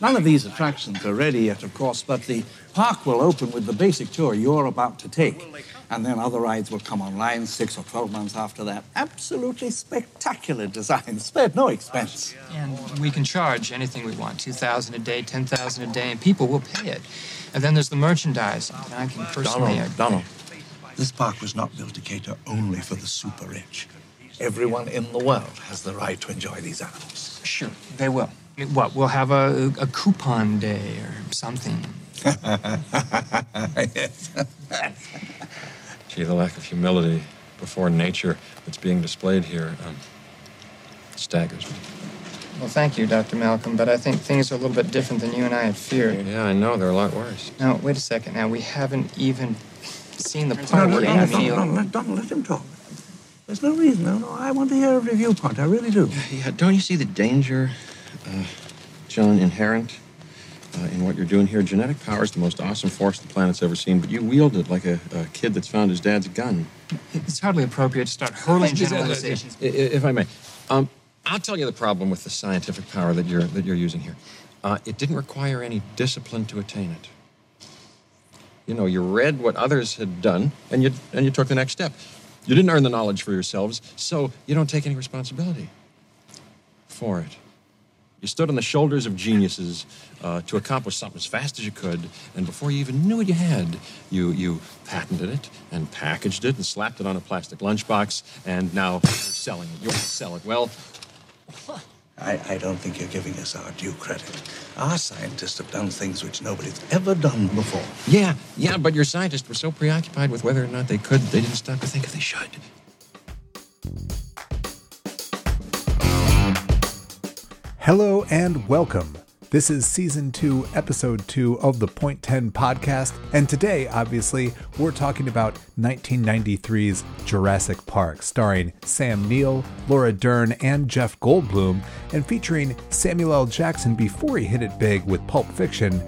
None of these attractions are ready yet, of course, but the park will open with the basic tour you're about to take. And then other rides will come online six or 12 months after that. Absolutely spectacular designs, spared no expense. And we can charge anything we want 2000 a day, 10000 a day, and people will pay it. And then there's the merchandise. And I can personally. Donald, Donald, this park was not built to cater only for the super rich. Everyone in the world has the right to enjoy these animals. Sure, they will. I mean, What, we'll have a, a coupon day or something. yes. Gee, the lack of humility before nature that's being displayed here um, staggers me. Well, thank you, Dr. Malcolm, but I think things are a little bit different than you and I had feared. Yeah, I know. They're a lot worse. Now, wait a second. Now, we haven't even seen the No, part no, where Donald, Amy... Donald, Donald, Donald, let him talk. There's no reason. No, no, I want to hear every viewpoint. I really do. Yeah, don't you see the danger, uh, John, inherent uh, in what you're doing here? Genetic power is the most awesome force the planet's ever seen, but you wield it like a, a kid that's found his dad's gun. It's hardly appropriate to start hurling generalizations. I- i- If I may, um, I'll tell you the problem with the scientific power that you're that you're using here. Uh, it didn't require any discipline to attain it. You know, you read what others had done, and you and you took the next step. You didn't earn the knowledge for yourselves, so you don't take any responsibility for it. You stood on the shoulders of geniuses uh, to accomplish something as fast as you could, and before you even knew what you had, you you patented it and packaged it and slapped it on a plastic lunchbox, and now you're selling it. You're selling it. Well, I, I don't think you're giving us our due credit. Our scientists have done things which nobody's ever done before. yeah, yeah, but your scientists were so preoccupied with whether or not they could, they didn't stop to think if they should. Hello and welcome. This is season two, episode two of the Point 10 podcast. And today, obviously, we're talking about 1993's Jurassic Park, starring Sam Neill, Laura Dern, and Jeff Goldblum, and featuring Samuel L. Jackson before he hit it big with Pulp Fiction,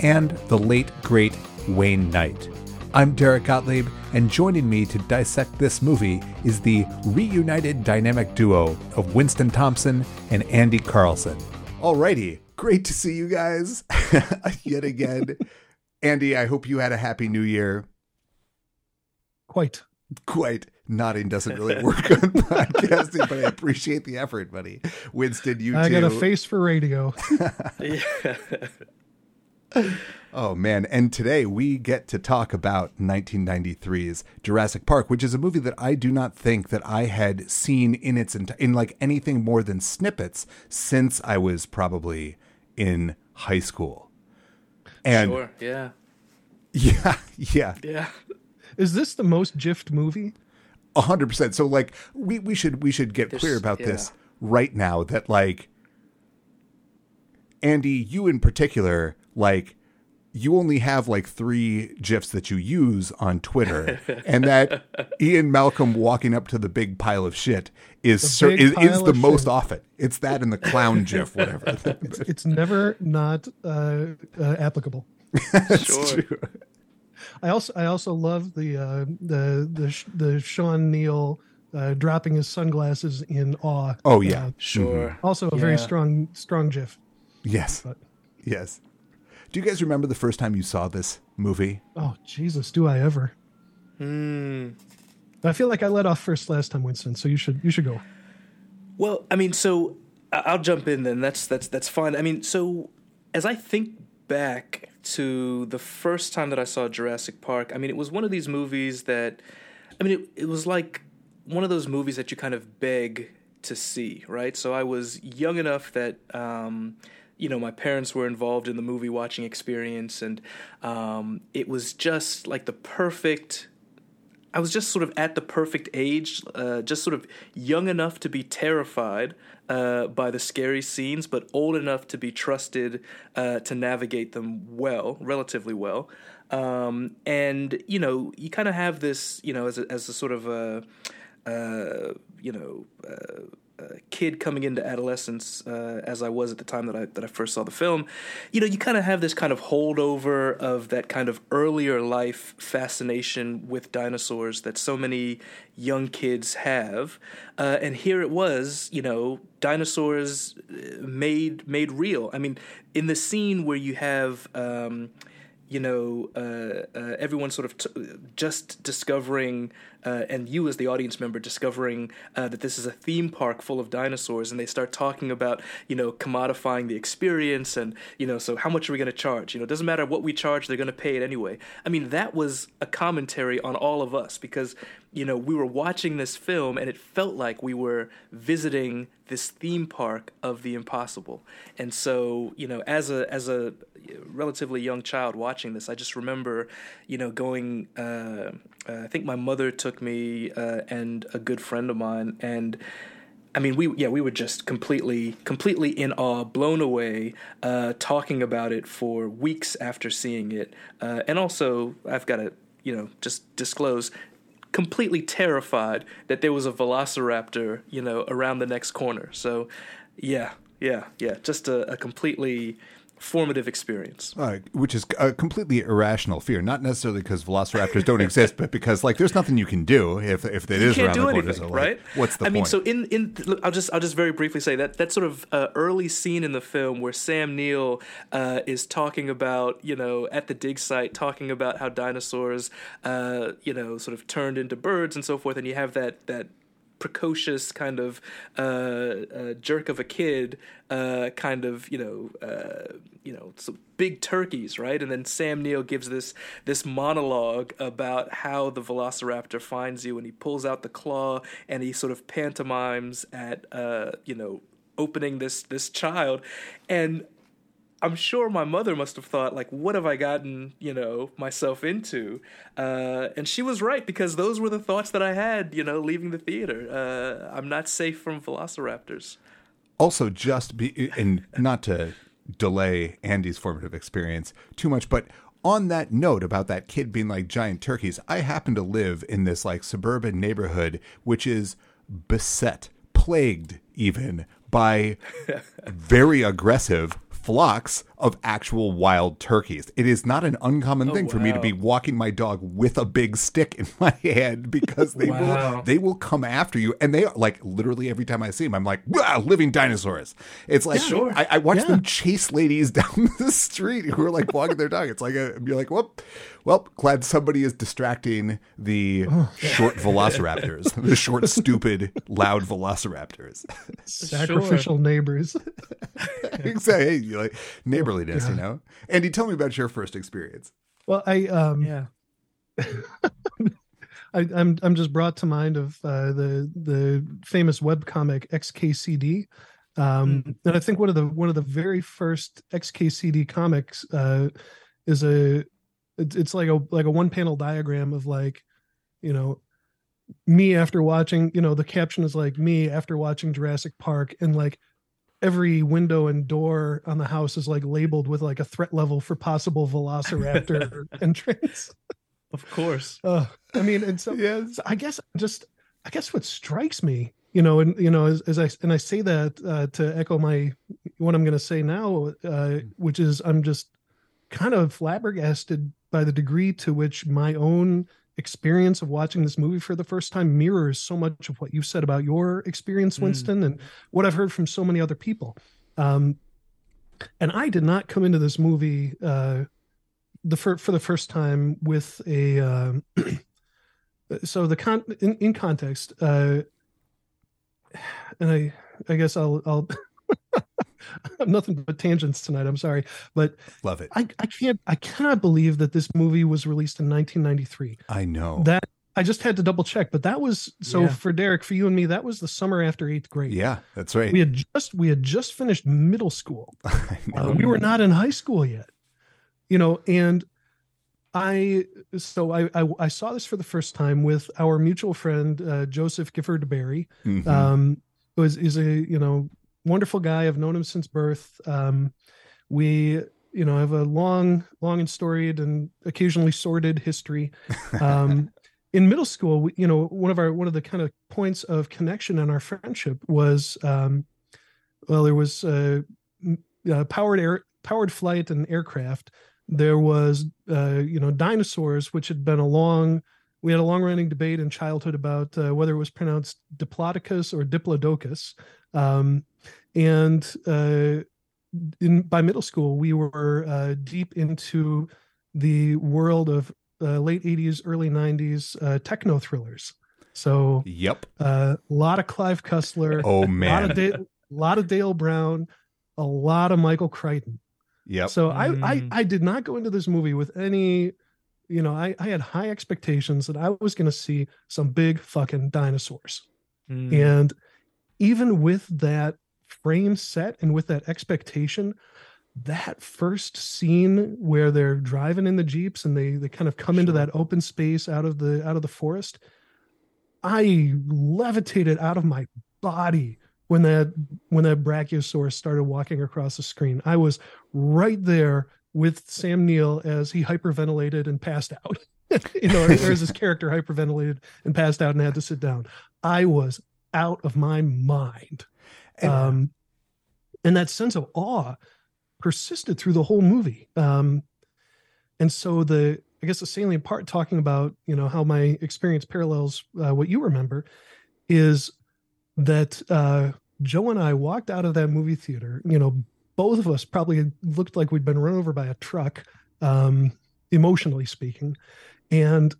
and the late, great Wayne Knight. I'm Derek Gottlieb, and joining me to dissect this movie is the reunited dynamic duo of Winston Thompson and Andy Karlson. Alrighty, great to see you guys yet again. Andy, I hope you had a happy new year. Quite. Quite. Nodding doesn't really work on podcasting, but I appreciate the effort, buddy. Winston, you too. I too. got a face for radio. Oh man, and today we get to talk about 1993's Jurassic Park, which is a movie that I do not think that I had seen in its enti- in like anything more than snippets since I was probably in high school. And Sure. Yeah. yeah, yeah, Yeah. Is this the most GIFed movie? a hundred percent. So like we we should we should get There's- clear about yeah. this right now that like Andy, you in particular, like you only have like three gifs that you use on Twitter, and that Ian Malcolm walking up to the big pile of shit is The cer- is, is the of most shit. often. It's that and the clown gif, whatever. It's, it's never not uh, uh, applicable. Sure. I also I also love the uh, the the the Sam Neill uh, dropping his sunglasses in awe. Oh yeah, Uh, Sure. also a very strong strong GIF. yes, But yes. Do you guys remember the first time you saw this movie? oh Jesus, do I ever? Hmm. I feel like I let off first last time, Winston. So you should you should go. Well, I mean, so I- I'll jump in then. That's that's that's fine. I mean, so as I think back to the first time that I saw Jurassic Park, I mean, it was one of these movies that, I mean, it, it was like one of those movies that you kind of beg to see, right? So I was young enough that. Um, you know, my parents were involved in the movie watching experience, and um, it was just like the perfect I was just sort of at the perfect age, uh, just sort of young enough to be terrified uh, by the scary scenes, but old enough to be trusted uh, to navigate them well, relatively well. Um, and you know, you kind of have this, you know, as a, as a sort of a, uh, you know, uh, kid coming into adolescence, uh, as I was at the time that I that I first saw the film, you know, you kind of have this kind of holdover of that kind of earlier life fascination with dinosaurs that so many young kids have, uh, and here it was, you know, dinosaurs uh, made made real. I mean, in the scene where you have. Um, you know, uh, uh, everyone sort of t- just discovering, uh, and you as the audience member discovering uh, that this is a theme park full of dinosaurs, and they start talking about, you know, commodifying the experience, and you know, so how much are we going to charge? You know, it doesn't matter what we charge; they're going to pay it anyway. I mean, that was a commentary on all of us because you know we were watching this film, and it felt like we were visiting this theme park of the impossible. And so, you know, as a as a relatively young child watching this, I just remember, you know, going. Uh, uh, I think my mother took me uh, and a good friend of mine, and I mean, we yeah, we were just completely completely in awe, blown away, uh, talking about it for weeks after seeing it, uh, and also I've got to you know just disclose. Completely terrified that there was a velociraptor, you know, around the next corner. So, yeah, yeah, yeah, just a, a completely formative experience. Uh, which is a completely irrational fear, not necessarily because velociraptors don't exist, but because like there's nothing you can do if if it you is around do the corner. anything, so, like, right? What's the I point? mean, so in in look, I'll just I'll just very briefly say that that sort of uh, early scene in the film where Sam Neill uh, is talking about you know at the dig site talking about how dinosaurs uh, you know sort of turned into birds and so forth, and you have that that precocious kind of uh, uh, jerk of a kid, uh, kind of you know uh, you know big turkeys, right? And then Sam Neill gives this this monologue about how the Velociraptor finds you, and he pulls out the claw and he sort of pantomimes at uh, you know opening this this child, and I'm sure my mother must have thought, like, what have I gotten, you know, myself into? Uh, and she was right because those were the thoughts that I had, you know, leaving the theater. Uh, I'm not safe from velociraptors. also just be and not to delay Andy's formative experience too much, but on that note about that kid being like giant turkeys, I happen to live in this like suburban neighborhood which is beset, plagued even by very aggressive flocks of actual wild turkeys. It is not an uncommon oh, thing for me to be walking my dog with a big stick in my hand because they will they will come after you and they are like literally every time I see them I'm like wow living dinosaurs. It's like Sure. I, I watch Yeah. them chase ladies down the street who are like walking their dog. It's like a, you're like whoop. Well, glad somebody is distracting the short velociraptors, the short, stupid, loud velociraptors. Sacrificial neighbors. exactly. Hey, you like neighborliness, you know. Andy, tell me about your first experience. Well, I um Yeah. I, I'm I'm just brought to mind of uh, the the famous webcomic XKCD, um, and I think one of the one of the very first XKCD comics uh, is a it's, it's like a like a one panel diagram of like you know me after watching you know the caption is like me after watching Jurassic Park and like every window and door on the house is like labeled with like a threat level for possible velociraptor entrance. Of course. Uh, I mean, and so Yes. I guess just I guess what strikes me, you know, and you know, as, as I and I say that uh, to echo my what I'm going to say now, uh, which is I'm just kind of flabbergasted by the degree to which my own experience of watching this movie for the first time mirrors so much of what you've said about your experience, Mm. Winston, and what I've heard from so many other people. Um, and I did not come into this movie uh, the for, for the first time with a um, so the con in, in context uh and i i guess i'll i'll I'm nothing but tangents tonight i'm sorry but Love it. i i can't i cannot believe that this movie was released in 1993 I know. that i just had to double check but that was so Yeah. for derek for you and me that was the summer after eighth grade yeah, that's right. we had just we had just finished middle school uh, we were not in high school yet you know and i so I, I i saw this for the first time with our mutual friend uh, joseph gifford barry Mhm. um who is is a you know wonderful guy i've known him since birth um we you know have a long long and storied and occasionally sordid history um in middle school, we, you know, one of our one of the kind of points of connection in our friendship was, um, well, there was uh, uh, powered air, powered flight and aircraft. There was, uh, you know, dinosaurs, which had been a long. We had a long running debate in childhood about uh, whether it was pronounced Diplodocus or Diplodocus. Um, and uh, in by middle school, we were uh, deep into the world of uh, late 80s, early 90s uh, techno thrillers. So, Yep. a uh, lot of Clive Cussler, Oh a lot man. of, Dale, lot of Dale Brown, a lot of Michael Crichton. yeah So I, I Mm. I did not go into this movie with any, you know, I, I had high expectations that I was going to see some big fucking dinosaurs. Mm. And even with that frame set and with that expectation, that first scene where they're driving in the jeeps and they they kind of come into that open space out of the out of the forest, I levitated out of my body when that when that brachiosaurus started walking across the screen. I was right there with Sam Neill as he hyperventilated and passed out. you know, or as his character hyperventilated and passed out and had to sit down. I was out of my mind. And- um, and that sense of awe persisted through the whole movie. Um, and so the, I guess the salient part talking about, you know, how my experience parallels uh, what you remember is that uh, Joe and I walked out of that movie theater, you know, both of us probably looked like we'd been run over by a truck, um, emotionally speaking. And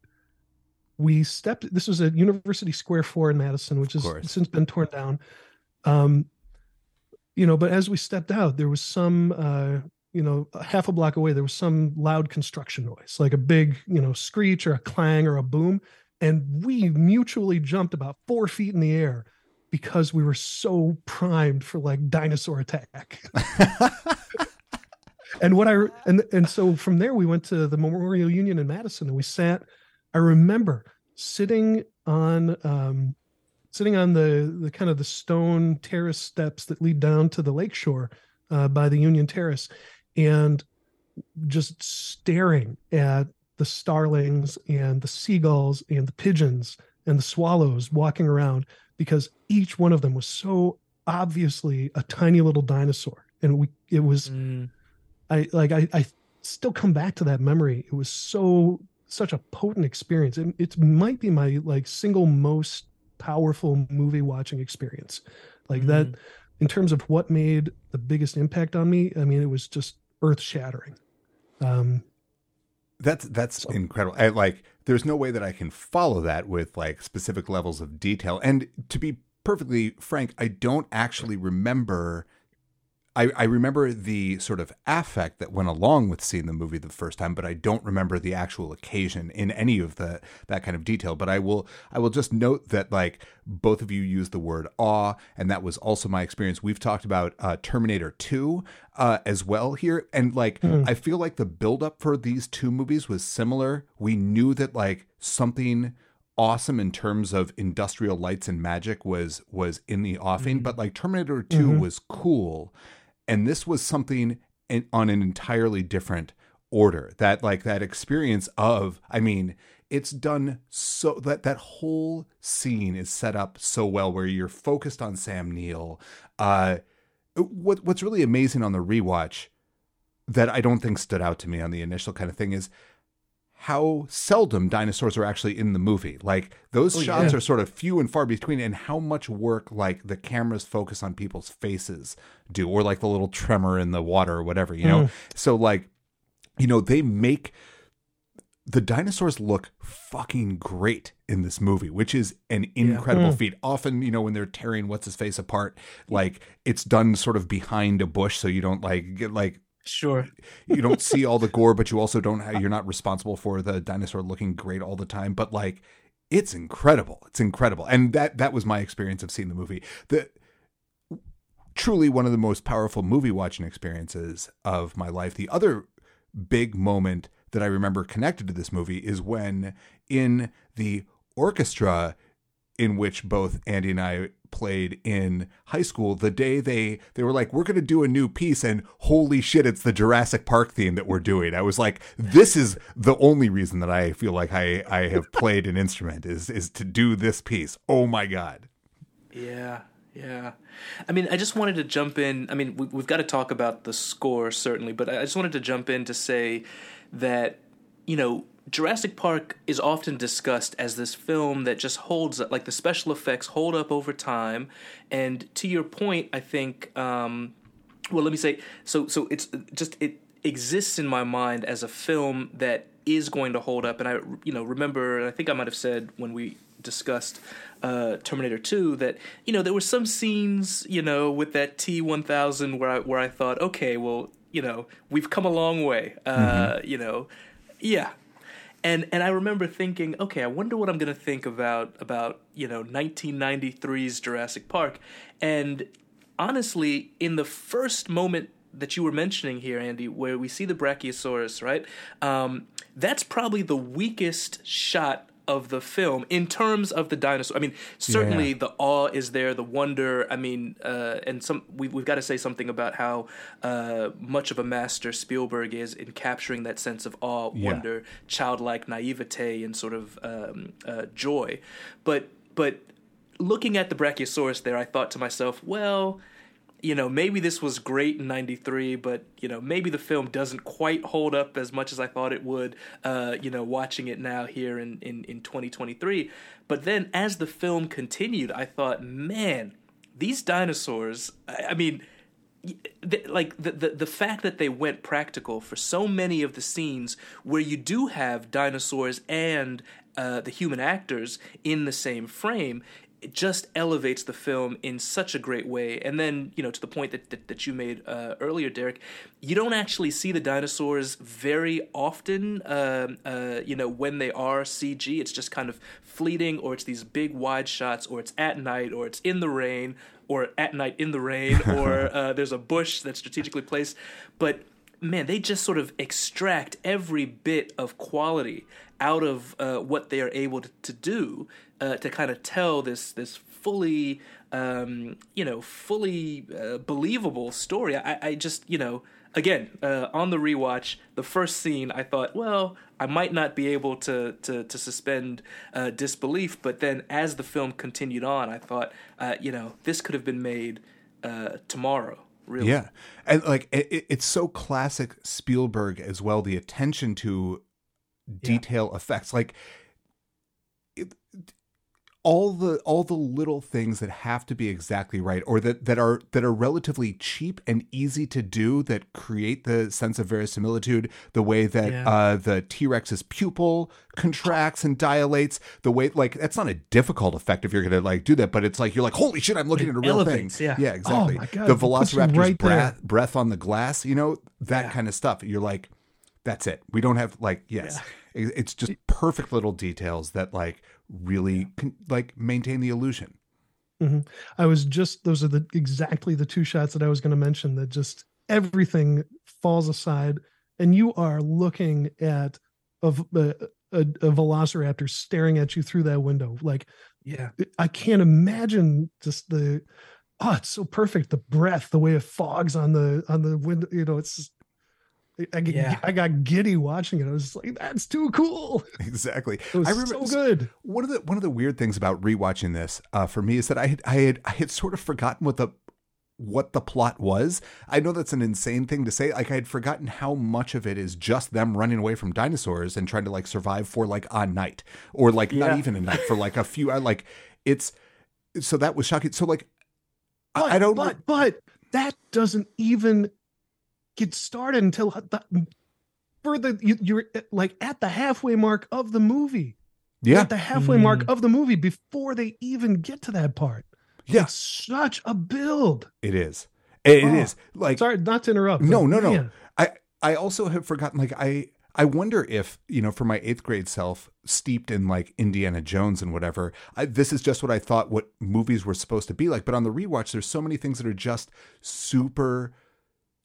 we stepped, this was at University Square 4 in Madison, which has since been torn down. Um, you know, but as we stepped out, there was some, uh, you know, half a block away, there was some loud construction noise, like a big, you know, screech or a clang or a boom. And we mutually jumped about four feet in the air because we were so primed for like dinosaur attack. and what I and and so from there we went to the Memorial Union in Madison and we sat. I remember sitting on um, sitting on the the kind of the stone terrace steps that lead down to the lakeshore uh, by the Union Terrace, and just staring at the starlings and the seagulls and the pigeons and the swallows walking around because each one of them was so obviously a tiny little dinosaur and we it was Mm. I like I, I still come back to that memory. It was so such a potent experience. It, it might be my like single most powerful movie watching experience. Like that in terms of what made the biggest impact on me. I mean, it was just earth shattering. Um, That's that's So- incredible. I like there's no way that I can follow that with like specific levels of detail. And to be perfectly frank, I don't actually remember I, I remember the sort of affect that went along with seeing the movie the first time, but I don't remember the actual occasion in any of the that kind of detail. But I will I will just note that like both of you used the word awe, and that was also my experience. We've talked about uh, Terminator Two uh, as well here, and like I feel like the buildup for these two movies was similar. We knew that like something awesome in terms of industrial lights and magic was was in the offing, but like Terminator 2 was cool and this was something in, on an entirely different order that like that experience of i mean it's done so that that whole scene is set up so well where you're focused on sam neill. Uh what what's really amazing on the rewatch that i don't think stood out to me on the initial kind of thing is how seldom dinosaurs are actually in the movie. Like those Oh, shots yeah. are sort of few and far between, and how much work like the cameras focus on people's faces do, or like the little tremor in the water or whatever, you know? Mm-hmm. So like, you know, they make the dinosaurs look fucking great in this movie, which is an incredible mm. feat. Often, you know, when they're tearing what's his face apart, like it's done sort of behind a bush, so you don't like get like Sure. you don't see all the gore, but you also don't have, you're not responsible for the dinosaur looking great all the time. But like, it's incredible. It's incredible, and that that was my experience of seeing the movie. The truly one of the most powerful movie watching experiences of my life. The other big moment that I remember connected to this movie is when in the orchestra in which both Andy and I played in high school the day they they were like we're going to do a new piece and holy shit it's the Jurassic Park theme that we're doing I was like this is the only reason that I feel like I I have played an instrument is is to do this piece oh my god Yeah, yeah. I mean, I just wanted to jump in. I mean, we, we've got to talk about the score certainly, but I just wanted to jump in to say that you know Jurassic Park is often discussed as this film that just holds up, like the special effects hold up over time. And to your point, I think, um, well, let me say, so so it's just it exists in my mind as a film that is going to hold up. And I, you know, remember, and I think I might have said when we discussed uh, Terminator 2 that you know there were some scenes you know with that T1000 where I where I thought okay well you know we've come a long way uh, mm-hmm. you know yeah and and I remember thinking okay I wonder what I'm to think about about you know 1993's Jurassic Park and honestly in the first moment that you were mentioning here, Andy, where we see the Brachiosaurus, right? Um, that's probably the weakest shot of the film in terms of the dinosaur. I mean, certainly yeah. the awe is there, the wonder. I mean, uh, and some we, we've got to say something about how uh, much of a master Spielberg is in capturing that sense of awe, yeah. wonder, childlike naivete, and sort of um, uh, joy. But but looking at the Brachiosaurus there, I thought to myself, well you know, maybe this was great in 93, but, you know, maybe the film doesn't quite hold up as much as I thought it would, uh, you know, watching it now here in, in, in 2023. But then as the film continued, I thought, man, these dinosaurs, I, I mean, like the, the the fact that they went practical for so many of the scenes where you do have dinosaurs and uh, the human actors in the same frame it just elevates the film in such a great way. And then, you know, to the point that that, that you made uh, earlier, Derek, you don't actually see the dinosaurs very often. Uh, uh, you know, when they are CG, it's just kind of fleeting, or it's these big wide shots, or it's at night, or it's in the rain, or at night in the rain, or uh, there's a bush that's strategically placed. But man, they just sort of extract every bit of quality out of uh, what they are able to, to do uh, to kind of tell this this fully um, you know fully uh, believable story. I, I just you know again uh, on the rewatch the first scene I thought well I might not be able to to, to suspend uh, disbelief, but then as the film continued on, I thought uh, you know this could have been made uh, tomorrow. Really. Yeah, and like it, it's so classic Spielberg as well. The attention to detail yeah. effects, like all the all the little things that have to be exactly right or that that are that are relatively cheap and easy to do that create the sense of verisimilitude the way that yeah. uh, the T-Rex's pupil contracts and dilates the way like that's not a difficult effect if you're going to like do that but it's like you're like holy shit I'm looking it at a real elevates, thing yeah. Yeah exactly. Oh the velociraptor's right breath, breath on the glass you know that yeah. kind of stuff you're like that's it. We don't have like yes. It's just perfect little details that like really like maintain the illusion. Mm-hmm. I was just those are the exactly the two shots that I was going to mention that just everything falls aside and you are looking at a, a, a, a velociraptor staring at you through that window like yeah I can't imagine just the oh it's so perfect the breath the way it fogs on the on the window you know it's I, yeah. I got giddy watching it. I was like, "That's too cool." Exactly. It was I remember, so good. One of the one of the weird things about rewatching this uh, for me is that I had I had I had sort of forgotten what the what the plot was. I know that's an insane thing to say. Like I had forgotten how much of it is just them running away from dinosaurs and trying to like survive for like a night or like yeah. not even a night for like a few. I like it's so that was shocking. So like but, I don't. But but that doesn't even get started until the, further you, you're like at the halfway mark of the movie. Yeah, at the halfway mm. mark of the movie before they even get to that part. Yeah, it's such a build. It is. It, oh, it is like sorry not to interrupt. No, no, no. Man. I I also have forgotten. Like I I wonder if you know, for my eighth grade self, steeped in like Indiana Jones and whatever, I, this is just what I thought what movies were supposed to be like. But on the rewatch, there's so many things that are just super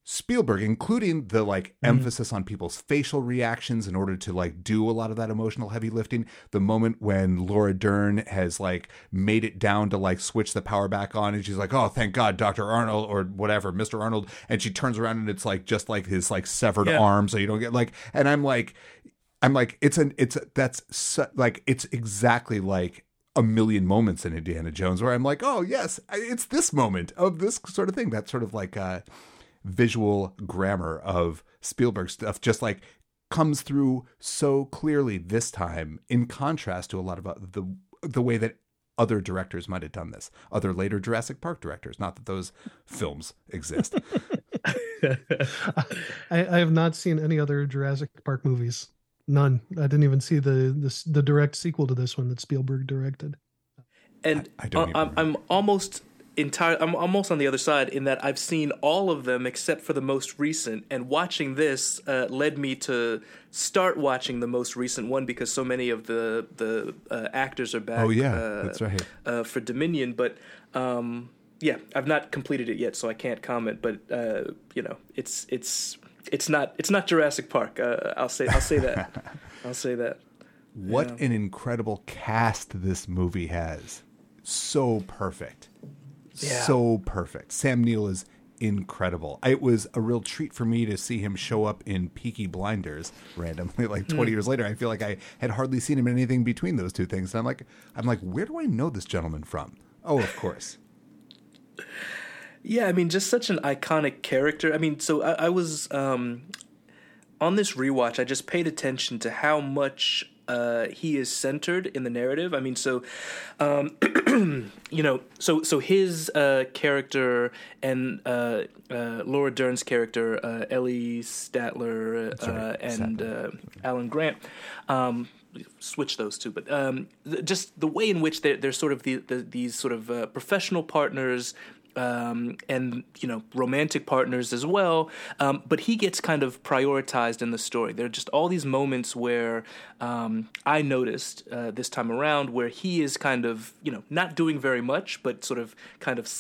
Spielberg, including the like Mm. emphasis on people's facial reactions in order to like do a lot of that emotional heavy lifting. The moment when Laura Dern has like made it down to like switch the power back on, and she's like, "Oh, thank God, Doctor Arnold or whatever, Mister Arnold," and she turns around and it's like just like his like severed Yeah. arm, so you don't get like. And I'm like, I'm like, it's an it's that's su- like it's exactly like a million moments in Indiana Jones where I'm like, oh yes, it's this moment of this sort of thing. That sort of like uh, visual grammar of Spielberg stuff, just like comes through so clearly this time, in contrast to a lot of uh, the the way that other directors might have done this, other later Jurassic Park directors. Not that those films exist. I, I have not seen any other Jurassic Park movies. None. I didn't even see the the, the direct sequel to this one that Spielberg directed. and I- I don't even I'm, I'm almost entire. I'm almost on the other side in that I've seen all of them except for the most recent. And watching this uh, led me to start watching the most recent one because so many of the the uh, actors are back. Oh, yeah, uh, that's right. Uh, for Dominion, but. Um, yeah, I've not completed it yet, so I can't comment. But uh, you know, it's it's it's not it's not Jurassic Park. Uh, I'll say I'll say that. I'll say that. What an incredible cast this movie has. So perfect. Yeah. So perfect. Sam Neill is incredible. It was a real treat for me to see him show up in Peaky Blinders randomly like 20 years later. I feel like I had hardly seen him in anything between those two things. And I'm like I'm like where do I know this gentleman from? Oh, of course. Yeah, I mean, just such an iconic character. I mean, so I, I was um, on this rewatch. I just paid attention to how much uh, he is centered in the narrative. I mean, so um, you know, so so his uh, character and uh, uh, Laura Dern's character, uh, Ellie Sattler, uh, right, and uh, Alan Grant. Um, switch those two, but um, th- just the way in which they're, they're sort of the, the, these sort of uh, professional partners um, and you know romantic partners as well. Um, but he gets kind of prioritized in the story. There are just all these moments where um, I noticed uh, this time around where he is kind of you know not doing very much, but sort of kind of.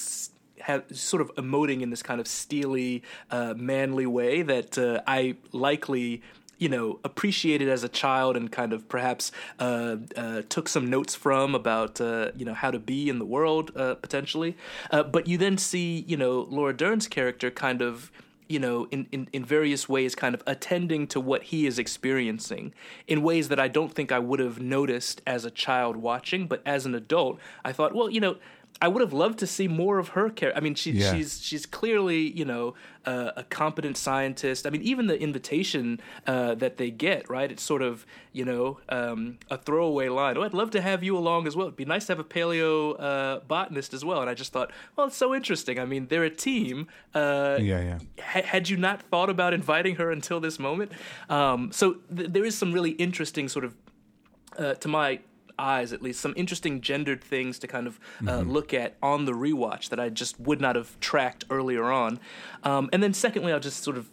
Have, sort of emoting in this kind of steely, uh, manly way that uh, I likely you know appreciated as a child and kind of perhaps uh, uh, took some notes from about uh, you know how to be in the world uh, potentially. Uh, but you then see you know Laura Dern's character kind of you know in, in, in various ways kind of attending to what he is experiencing in ways that I don't think I would have noticed as a child watching, but as an adult I thought well you know. I would have loved to see more of her character. I mean, she, Yeah. she's she's clearly you know uh, a competent scientist. I mean, even the invitation uh, that they get, right? It's sort of you know um, a throwaway line. Oh, I'd love to have you along as well. It'd be nice to have a paleo uh, botanist as well. And I just thought, well, it's so interesting. I mean, they're a team. Uh, Yeah, yeah. ha- had you not thought about inviting her until this moment? Um, so th- there is some really interesting sort of uh, to my eyes at least some interesting gendered things to kind of uh, look at on the rewatch that I just would not have tracked earlier on. Um, and then secondly, I'll just sort of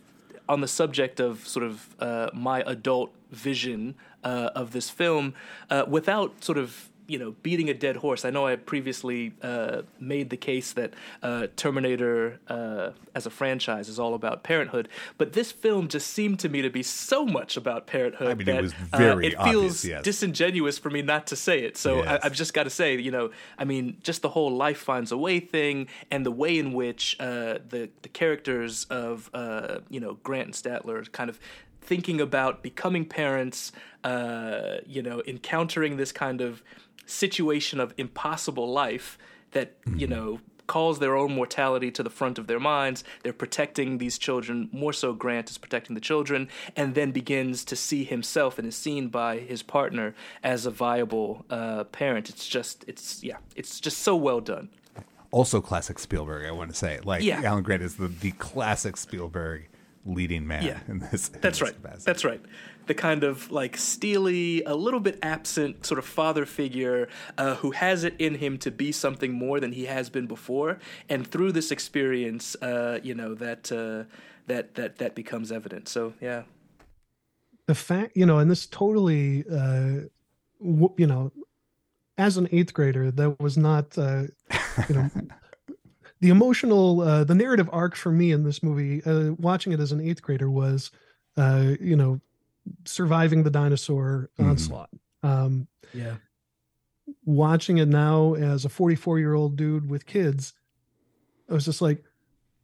on the subject of sort of uh, my adult vision uh, of this film uh, without sort of you know beating a dead horse. I know I previously uh, made the case that uh, Terminator uh, as a franchise is all about parenthood, but this film just seemed to me to be so much about parenthood I mean, it that was uh, it feels obvious, yes. disingenuous for me not to say it. So Yes. I, I've just got to say, you know, I mean, just the whole life finds a way thing, and the way in which uh, the the characters of uh, you know Grant and Sattler kind of thinking about becoming parents, uh, you know, encountering this kind of situation of impossible life that you Mm-hmm. know calls their own mortality to the front of their minds. They're protecting these children, more so Grant is protecting the children, and then begins to see himself and is seen by his partner as a viable uh, parent. It's just, it's, yeah, it's just so well done. Also classic Spielberg, I want to say. Like Yeah. Alan Grant is the, the classic Spielberg leading man Yeah. in this. in That's this right. capacity. That's right. The kind of like steely, a little bit absent sort of father figure uh, who has it in him to be something more than he has been before, and through this experience, uh, you know that uh, that that that becomes evident. So yeah, the fact you know and this totally uh you know as an eighth grader that was not uh you know the emotional uh, the narrative arc for me in this movie uh, watching it as an eighth grader was uh, you know surviving the dinosaur Mhm. onslaught um, Yeah. watching it now as a 44 year old dude with kids i was just like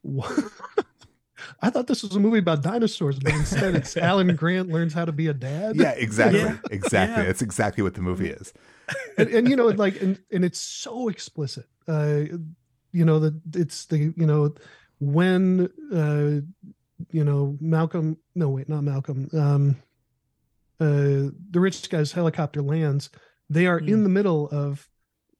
what? i thought this was a movie about dinosaurs but instead it's alan grant learns how to be a dad Yeah, exactly. Yeah. Exactly. Yeah. That's exactly what the movie is. and, and you know like and, and it's so explicit uh you know that it's the you know when uh you know malcolm no wait not malcolm um uh the rich guy's helicopter lands they are in Hmm. the middle of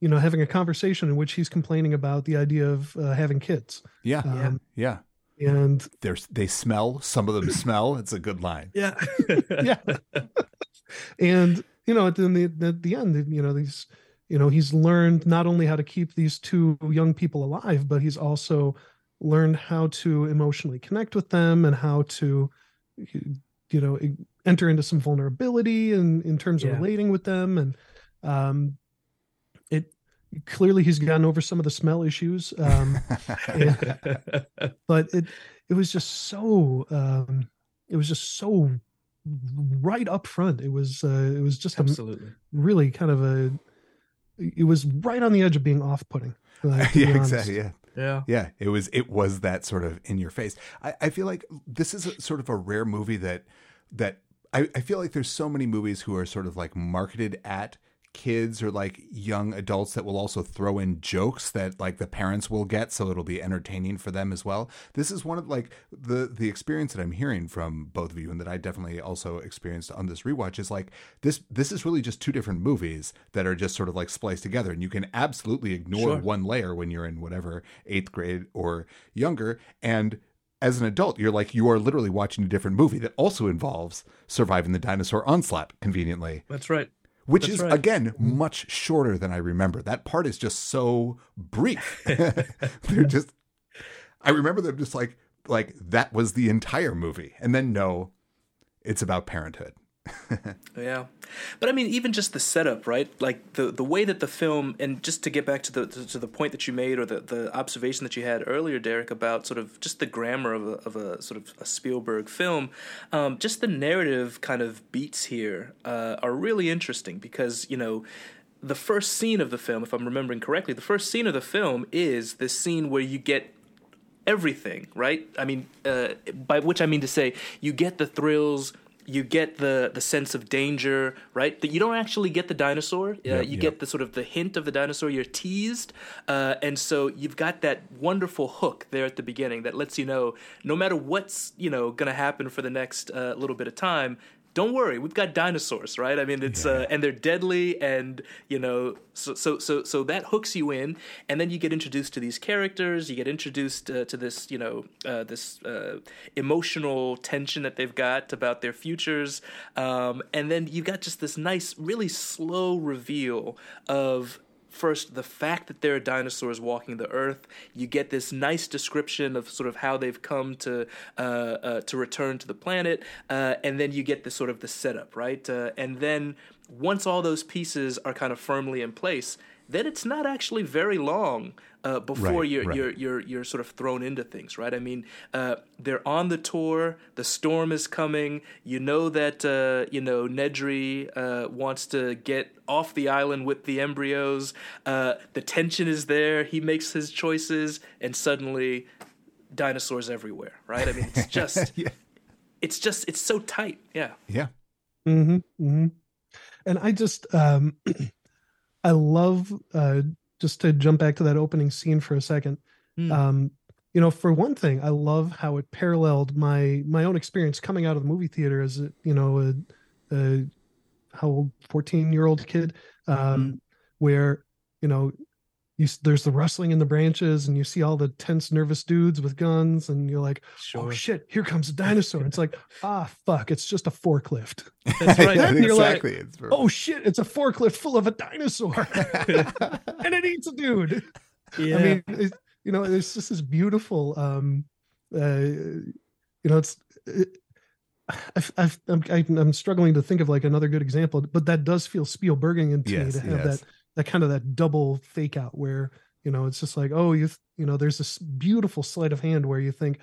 you know having a conversation in which he's complaining about the idea of uh, having kids Yeah. um, Yeah. and There's they smell. Some of them smell. It's a good line. Yeah. yeah and you know at the, the at the end you know these you know he's learned not only how to keep these two young people alive but he's also learned how to emotionally connect with them and how to you know enter into some vulnerability in in terms of Yeah. relating with them and um it clearly he's gotten over some of the smell issues um but it it was just so um it was just so right up front it was uh it was just a Absolutely. really kind of a it was right on the edge of being off-putting uh, to be yeah, exactly. Yeah. Yeah. Yeah, it was it was that sort of in your face. I, I feel like this is a, sort of a rare movie that that I, I feel like there's so many movies who are sort of like marketed at kids or like young adults that will also throw in jokes that like the parents will get so it'll be entertaining for them as well. This is one of like the the experience that I'm hearing from both of you and that I definitely also experienced on this rewatch is like this this is really just two different movies that are just sort of like spliced together and you can absolutely ignore Sure. one layer when you're in whatever 8th grade or younger and as an adult you're like you are literally watching a different movie that also involves surviving the dinosaur onslaught conveniently That's right. which That's is right. again mm-hmm. much shorter than I remember. That part is just so brief. They're just I remember them just like like that was the entire movie. And then no, it's about parenthood. Yeah, but I mean, even just the setup, right? Like the the way that the film, and just to get back to the to, to the point that you made, or the the observation that you had earlier, Derek, about sort of just the grammar of a, of a sort of a Spielberg film, um, just the narrative kind of beats here uh, are really interesting because you know. The first scene of the film, if I'm remembering correctly, the first scene of the film is this scene where you get everything, right? I mean, uh, by which I mean to say, you get the thrills, you get the the sense of danger, right? That you don't actually get the dinosaur. Uh, Yep, you yep. get the sort of the hint of the dinosaur. You're teased, uh, and so you've got that wonderful hook there at the beginning that lets you know no matter what's you know going to happen for the next uh, little bit of time. Don't worry, we've got dinosaurs, right? I mean, it's uh, and they're deadly, and you know, so so so so that hooks you in, and then you get introduced to these characters. You get introduced uh, to this, you know, uh, this uh, emotional tension that they've got about their futures, um, and then you've got just this nice, really slow reveal of first the fact that there are dinosaurs walking the earth you get this nice description of sort of how they've come to uh, uh, to return to the planet uh, and then you get the sort of the setup right? Uh, and then once all those pieces are kind of firmly in place then it's not actually very long uh, before Right, you're right. you're you're you're sort of thrown into things, right? I mean, uh, they're on the tour. The storm is coming. You know that uh, you know Nedry uh, wants to get off the island with the embryos. Uh, the tension is there. He makes his choices, and suddenly, dinosaurs everywhere, right? I mean, it's just Yeah. it's just it's so tight. Yeah. Yeah. hmm hmm And I just, um, I love, uh, just to jump back to that opening scene for a second. Hmm. Um, you know, for one thing, I love how it paralleled my my own experience coming out of the movie theater as a, you know, a, a how old fourteen year old kid, um, where you know. You, there's the rustling in the branches, and you see all the tense, nervous dudes with guns, and you're like, "Oh shit, here comes a dinosaur!" it's like, "Ah, fuck, it's just a forklift." That's right. Then you're like, exactly. It's oh shit, it's a forklift full of a dinosaur and it eats a dude. Yeah. I mean, it, you know, it's just this beautiful, um, uh, you know, it's, it, I've, I've, I'm, I'm struggling to think of like another good example, but that does feel Spielbergian to Yes, me to have yes. that, that kind of that double fake out where, you know it's just like oh you th- you know there's this beautiful sleight of hand where you think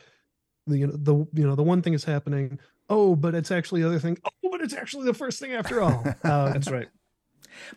the you know the you know the one thing is happening oh but it's actually the other thing oh but it's actually the first thing after all um, That's right.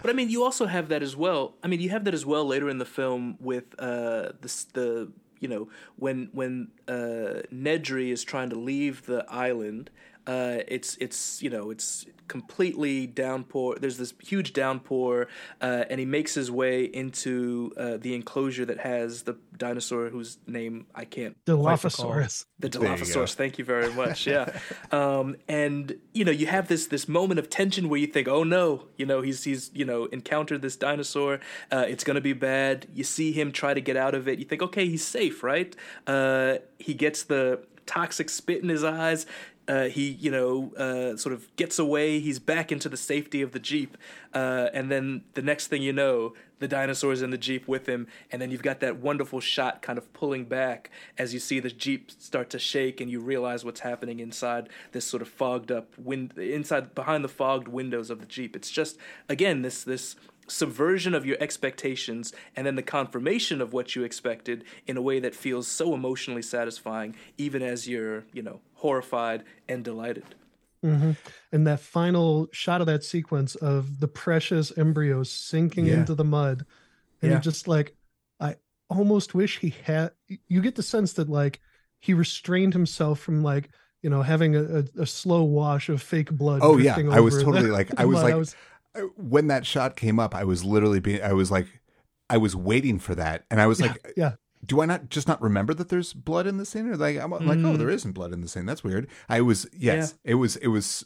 But I mean, you also have that as well. I mean, you have that as well later in the film with uh, the the you know when when uh, Nedry is trying to leave the island. Uh, it's it's you know it's completely downpour. There's this huge downpour, uh, and he makes his way into uh, the enclosure that has the dinosaur whose name I can't. Dilophosaurus. The There you. Dilophosaurus. Thank you very much. Yeah, um, and you know you have this this moment of tension where you think, oh no, you know he's he's you know encountered this dinosaur. Uh, it's gonna be bad. You see him try to get out of it. You think, okay, he's safe, right? Uh, he gets the toxic spit in his eyes. Uh, he, you know, uh, sort of gets away. He's back into the safety of the jeep, uh, and then the next thing you know, the dinosaur's in the jeep with him, and then you've got that wonderful shot, kind of pulling back as you see the jeep start to shake, and you realize what's happening inside this sort of fogged up wind, inside behind the fogged windows of the jeep. It's just again this this subversion of your expectations and then the confirmation of what you expected in a way that feels so emotionally satisfying even as you're you know horrified and delighted hmm And that final shot of that sequence of the precious embryo sinking Yeah. into the mud, and Yeah. you're just like, I almost wish he had. You get the sense that like he restrained himself from like you know having a, a, a slow wash of fake blood. Oh yeah, I was totally like I was like uh, when that shot came up, I was literally being I was like I was waiting for that, and I was like, yeah. do I not just not remember that there's blood in the scene? Or like I'm like, oh, there isn't blood in the scene. That's weird. I was yes, it was it was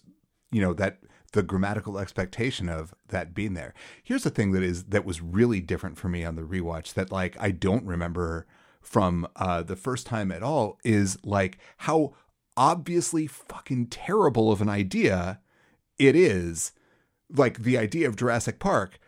you know that the grammatical expectation of that being there. Here's the thing that is that was really different for me on the rewatch that like I don't remember from uh the first time at all is like how obviously fucking terrible of an idea it is like the idea of Jurassic Park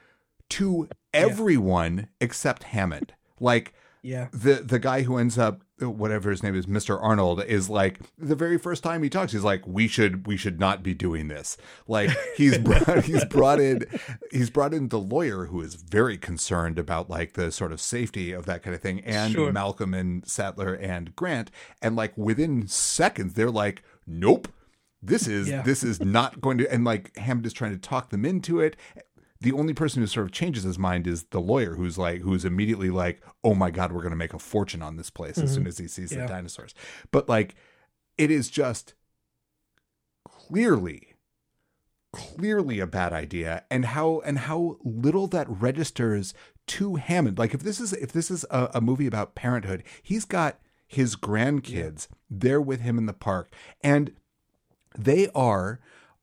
to everyone except Hammond. Like yeah the the guy who ends up whatever his name is Mr. Arnold is like the very first time he talks he's like we should we should not be doing this like he's brought he's brought in he's brought in the lawyer who is very concerned about like the sort of safety of that kind of thing and Sure. Malcolm and Sattler and Grant and like within seconds they're like nope this is Yeah. this is not going to and like Hammond is trying to talk them into it. The only person who sort of changes his mind is the lawyer who's like who's immediately like oh my god we're going to make a fortune on this place as soon mm-hmm. as he sees the dinosaurs. But like it is just clearly clearly a bad idea. And how and how little that registers to Hammond. Like if this is if this is a, a movie about parenthood he's got his grandkids there with him in the park. And they are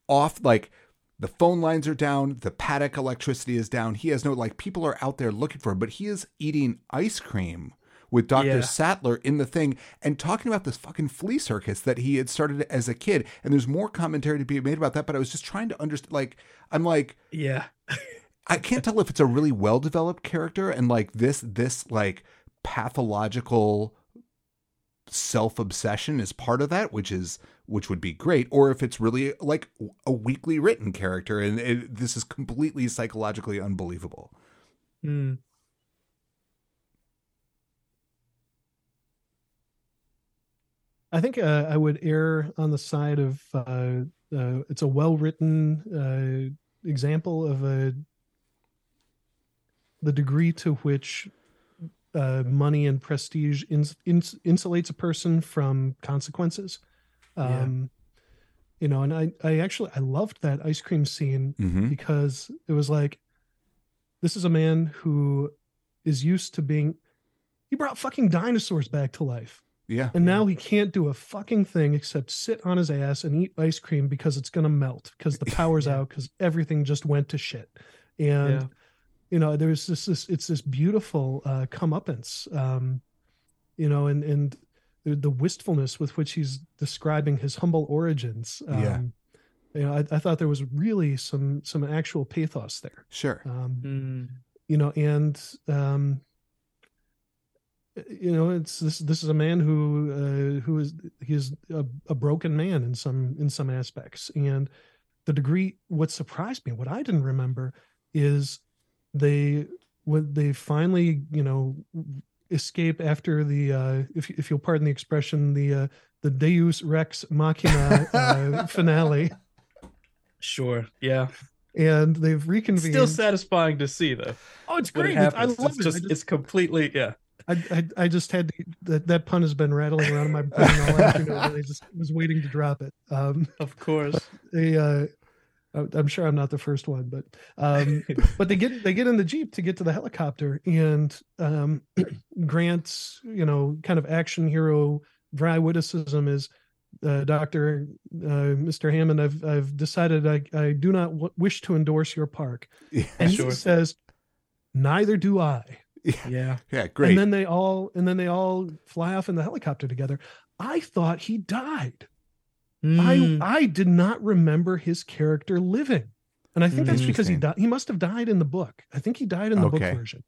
off like the phone lines are down the paddock electricity is down he has no like people are out there looking for him but he is eating ice cream with Dr. Yeah. Sattler in the thing and talking about this fucking flea circus that he had started as a kid and there's more commentary to be made about that but I was just trying to understand like I'm like yeah I can't tell if it's a really well developed character and like this this like pathological self obsession is part of that, which is which would be great, or if it's really like a weakly written character and it, this is completely psychologically unbelievable. Mm. I think uh, I would err on the side of uh, uh, it's a well written uh, example of a the degree to which uh, money and prestige ins- ins- insulates a person from consequences. Um, You know, and I, I actually I loved that ice cream scene Mm-hmm. because it was like this is a man who is used to being he brought fucking dinosaurs back to life Yeah. and now he can't do a fucking thing except sit on his ass and eat ice cream because it's going to melt because the power's out because everything just went to shit and Yeah. you know there's this, this it's this beautiful uh comeuppance um you know and and the, the wistfulness with which he's describing his humble origins um Yeah. you know I, I thought there was really some some actual pathos there Sure. um Mm. you know and um you know it's this this is a man who uh, who is he's a, a broken man in some in some aspects and the degree what surprised me what i didn't remember is they when they finally you know escape after the uh if if you'll pardon the expression the uh the deus rex machina uh, finale Sure. Yeah. and they've reconvened Still satisfying to see though. oh it's great it It's- i love it's it just it's completely yeah. I, I, I just had to, that that pun has been rattling around in my brain all afternoon i just was waiting to drop it um Of course. they uh i'm sure i'm not the first one but um but they get they get in the jeep to get to the helicopter and um grant's you know kind of action hero dry witticism is uh, Doctor uh, Mr. Hammond, I've I've decided I I do not w- wish to endorse your park, and Sure. he says, neither do I. Yeah. Yeah, great. And then they all and then they all fly off in the helicopter together. I thought he died. Mm. I I did not remember his character living, and I think that's because he died. He must have died in the book. I think he died in the book version.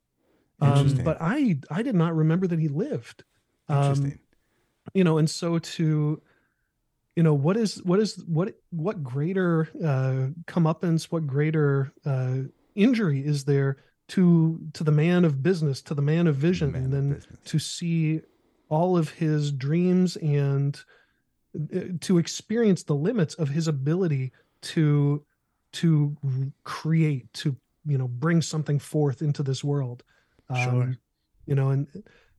Um, but I I did not remember that he lived. Um, Interesting. you know, and so to, you know, what is what is what what greater uh, comeuppance, what greater uh, injury is there to to the man of business, to the man of vision, Man of than to see all of his dreams and uh, to experience the limits of his ability to to create to you know bring something forth into this world Sure. you know and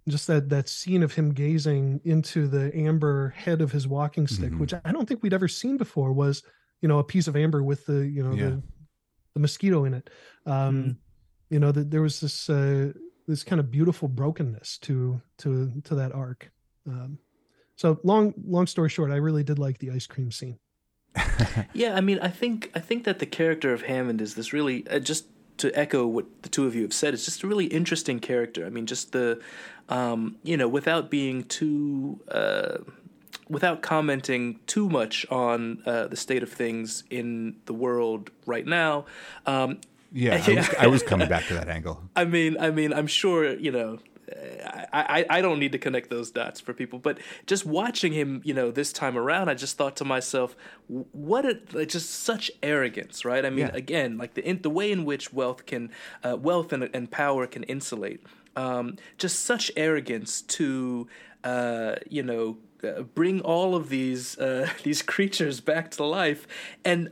just that that scene of him gazing into the amber head of his walking stick Mhm. which i don't think we'd ever seen before was you know a piece of amber with the you know Yeah. the, the mosquito in it um Mm. you know that there was this uh this kind of beautiful brokenness to to to that arc um so long long story short i really did like the ice cream scene Yeah, I mean, I think I think that the character of Hammond is this really uh, just to echo what the two of you have said. It's just a really interesting character. I mean, just the um, you know, without being too. Uh, Without commenting too much on uh, the state of things in the world right now, um, yeah, I was, I was coming back to that angle. I mean, I mean, I'm sure you know. I, I don't need to connect those dots for people, but just watching him, you know, this time around, I just thought to myself, what a like, just such arrogance, right? I mean, Yeah. again, like the in, the way in which wealth can, uh, wealth and, and power can insulate, um, just such arrogance to, uh, you know, uh, bring all of these uh, these creatures back to life, and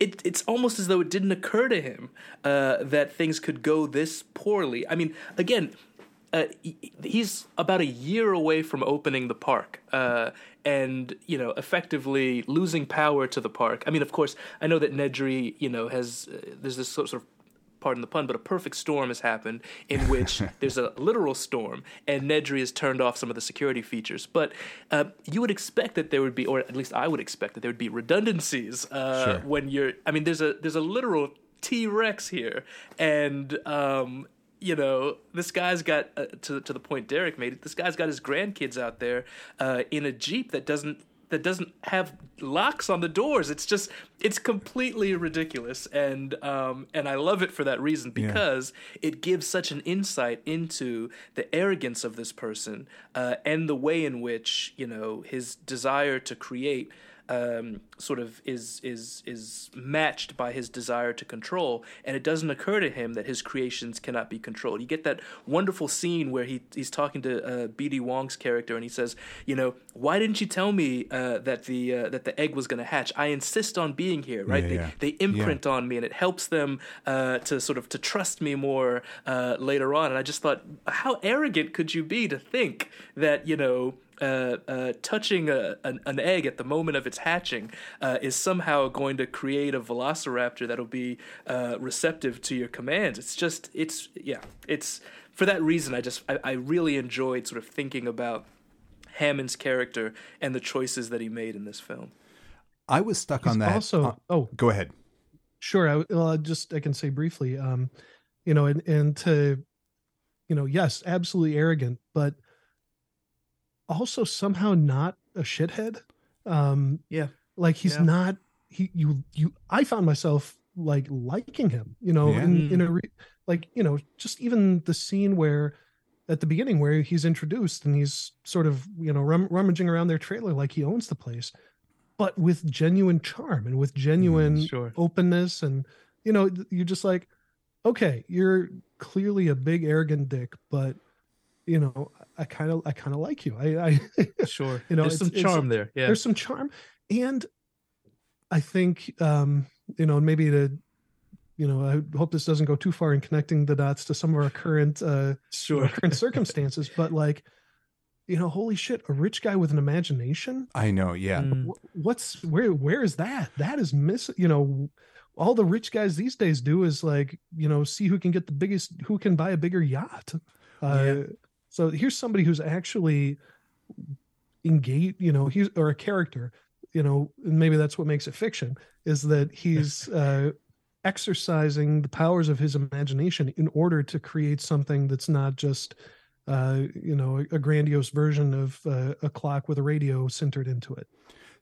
it, it's almost as though it didn't occur to him uh, that things could go this poorly. I mean, again, uh, he's about a year away from opening the park, uh, and you know, effectively losing power to the park. I mean, of course, I know that Nedry, you know, has uh, there's this sort of pardon the pun, but a perfect storm has happened in which there's a literal storm and Nedry has turned off some of the security features. But uh, you would expect that there would be, or at least I would expect that there would be redundancies uh, Sure. when you're. I mean, there's a there's a literal T Rex here, and um, you know this guy's got uh, to to the point Derek made it. This guy's got his grandkids out there uh, in a jeep that doesn't that doesn't have locks on the doors. It's just it's completely ridiculous, and um, and I love it for that reason because it gives such an insight into the arrogance of this person uh, and the way in which you know his desire to create um, sort of is is is matched by his desire to control, and it doesn't occur to him that his creations cannot be controlled. You get that wonderful scene where he he's talking to uh, B.D. Wong's character, and he says, "You know, why didn't you tell me uh, that the uh, that the egg was going to hatch? I insist on being here, right? Yeah, they yeah. they imprint on me, and it helps them uh, to sort of to trust me more uh, later on." And I just thought, how arrogant could you be to think that you know? Uh, uh, touching a, an, an egg at the moment of its hatching uh, is somehow going to create a velociraptor that'll be uh, receptive to your commands. It's just, it's, yeah, it's for that reason. I just, I, I really enjoyed sort of thinking about Hammond's character and the choices that he made in this film. I was stuck He's on that. also uh, oh go ahead. Sure. I, well, just I can say briefly, um, you know, and and to, you know, yes, absolutely arrogant, but also somehow not a shithead. Um, Yeah. like he's Yeah. not. He you you. I found myself like liking him. You know, Yeah. in in a re, like you know just even the scene where at the beginning where he's introduced and he's sort of you know rum, rummaging around their trailer like he owns the place but with genuine charm and with genuine sure. openness and you know you're just like okay, you're clearly a big arrogant dick, but you know, I kind of, I kind of like you. I, I Sure. You know, there's some it's- it's- charm there. Yeah. there's some charm, and I think, um, you know, maybe to, you know, I hope this doesn't go too far in connecting the dots to some of our current, uh, Sure. current circumstances, but like, you know, holy shit, a rich guy with an imagination. I know. Yeah. Mm. What's where? Where is that? That is miss. You know, all the rich guys these days do is like, you know, see who can get the biggest, who can buy a bigger yacht. Uh, Yeah. So here's somebody who's actually engaged. You know, he's or a character. You know, and maybe that's what makes it fiction is that he's uh, exercising the powers of his imagination in order to create something that's not just uh, you know, a, a grandiose version of uh, a clock with a radio centered into it.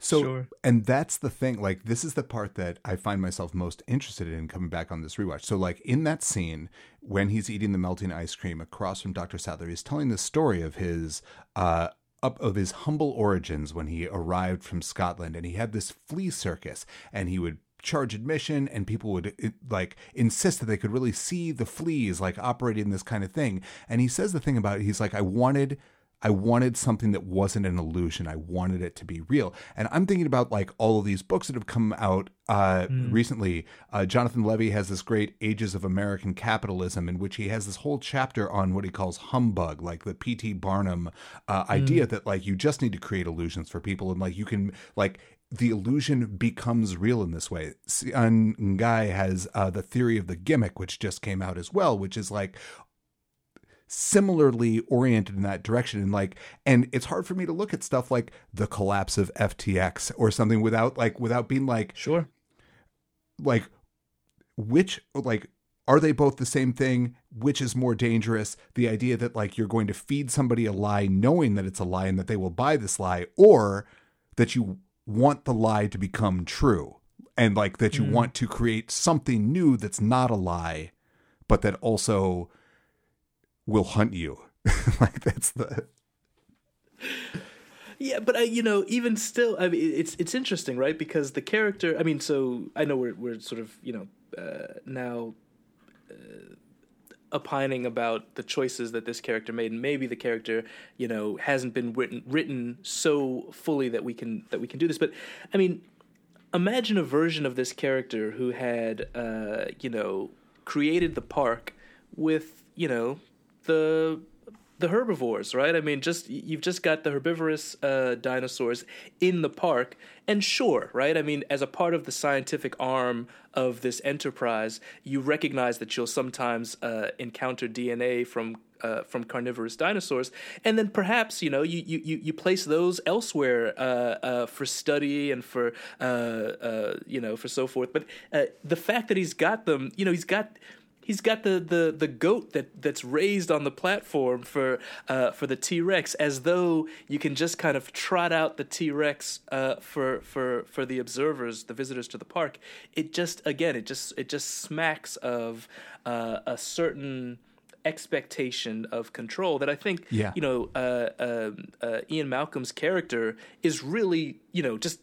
So, Sure. and that's the thing. Like, this is the part that I find myself most interested in coming back on this rewatch. So, like, in that scene when he's eating the melting ice cream across from Dr. Sattler, he's telling the story of his, uh, up of his humble origins when he arrived from Scotland and he had this flea circus and he would charge admission and people would like insist that they could really see the fleas like operating this kind of thing and he says the thing about it he's like i wanted I wanted something that wasn't an illusion. I wanted it to be real. And I'm thinking about like all of these books that have come out uh, recently. Uh, Jonathan Levy has this great Ages of American Capitalism, in which he has this whole chapter on what he calls humbug, like the P.T. Barnum uh, idea that like you just need to create illusions for people and like you can like the illusion becomes real in this way. Sianne Ngai has uh, the theory of the gimmick, which just came out as well, which is like similarly oriented in that direction. And like and it's hard for me to look at stuff like the collapse of FTX or something without like without being like Sure. like which like are they both the same thing? Which is more dangerous? The idea that like you're going to feed somebody a lie knowing that it's a lie and that they will buy this lie or that you want the lie to become true and like that you mm-hmm. want to create something new that's not a lie but that also will hunt you like that's the Yeah, but I, you know, even still, I mean, it's it's interesting, right? Because the character, I mean, so I know we're we're sort of you know uh, now uh, opining about the choices that this character made, and maybe the character, you know, hasn't been written written so fully that we can that we can do this. But I mean, imagine a version of this character who had, uh, you know, created the park with, you know, the the herbivores, right? I mean, just you've just got the herbivorous uh, dinosaurs in the park, and sure, right? I mean, as a part of the scientific arm of this enterprise, you recognize that you'll sometimes uh, encounter DNA from uh, from carnivorous dinosaurs, and then perhaps you know you you you, place those elsewhere uh, uh, for study and for uh, uh, you know for so forth. But uh, the fact that he's got them, you know, he's got he's got the, the, the goat that, that's raised on the platform for uh, for the T Rex, as though you can just kind of trot out the T Rex uh, for for for the observers, the visitors to the park. It just again, it just it just smacks of uh, a certain expectation of control that I think Yeah. you know uh, um, uh, Ian Malcolm's character is really you know just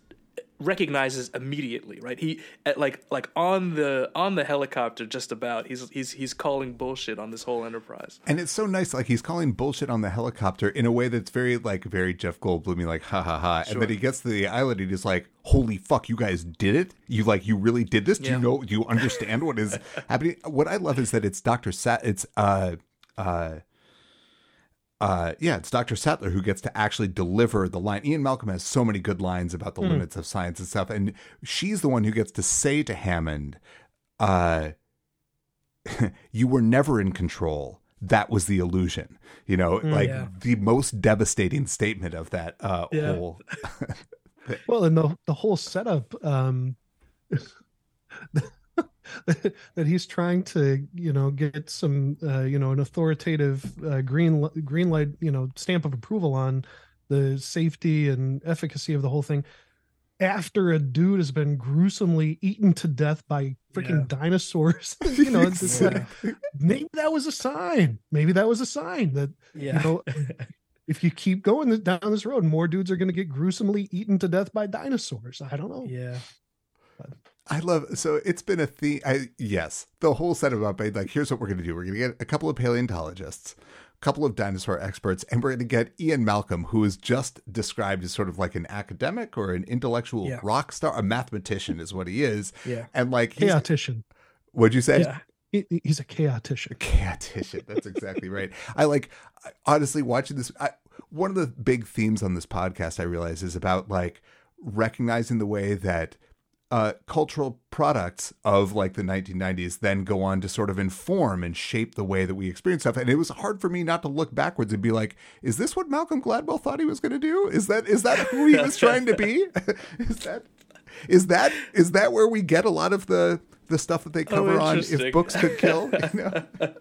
recognizes immediately right he at like like on the on the helicopter just about he's he's he's calling bullshit on this whole enterprise And it's so nice, like he's calling bullshit on the helicopter in a way that's very like very Jeff Goldblum, like ha ha ha. And then he gets to the island and he's like, "Holy fuck, you guys did it! You like you really did this? Do Yeah. you know? Do you understand what is happening? What I love is that it's Doctor Sat. It's uh uh." Uh, yeah, it's Dr. Sattler who gets to actually deliver the line. Ian Malcolm has so many good lines about the limits of science and stuff, and she's the one who gets to say to Hammond, uh, you were never in control. That was the illusion. You know, like yeah. the most devastating statement of that uh, Yeah. whole. Well, and the the whole setup um that he's trying to, you know, get some uh, you know, an authoritative uh, green green light, you know, stamp of approval on the safety and efficacy of the whole thing after a dude has been gruesomely eaten to death by freaking dinosaurs. you know, it's just like, maybe that was a sign. Maybe that was a sign that you know if you keep going down this road, more dudes are going to get gruesomely eaten to death by dinosaurs. I don't know. yeah I love so it's been a theme. I yes, the whole set of about like here's what we're going to do. We're going to get a couple of paleontologists, a couple of dinosaur experts, and we're going to get Ian Malcolm, who is just described as sort of like an academic or an intellectual Yeah. rock star, a mathematician is what he is. Yeah. and like he's, chaotician. what'd you say? Yeah. He, he's a chaotician. A Chaotician. That's exactly right. I like I- honestly watching this. I, one of the big themes on this podcast, I realize, is about like recognizing the way that uh, cultural products of like the 1990s then go on to sort of inform and shape the way that we experience stuff. And it was hard for me not to look backwards and be like, "Is this what Malcolm Gladwell thought he was going to do? Is that is that who he was trying to be? is that is that is that where we get a lot of the the stuff that they cover on if books could kill?" You know?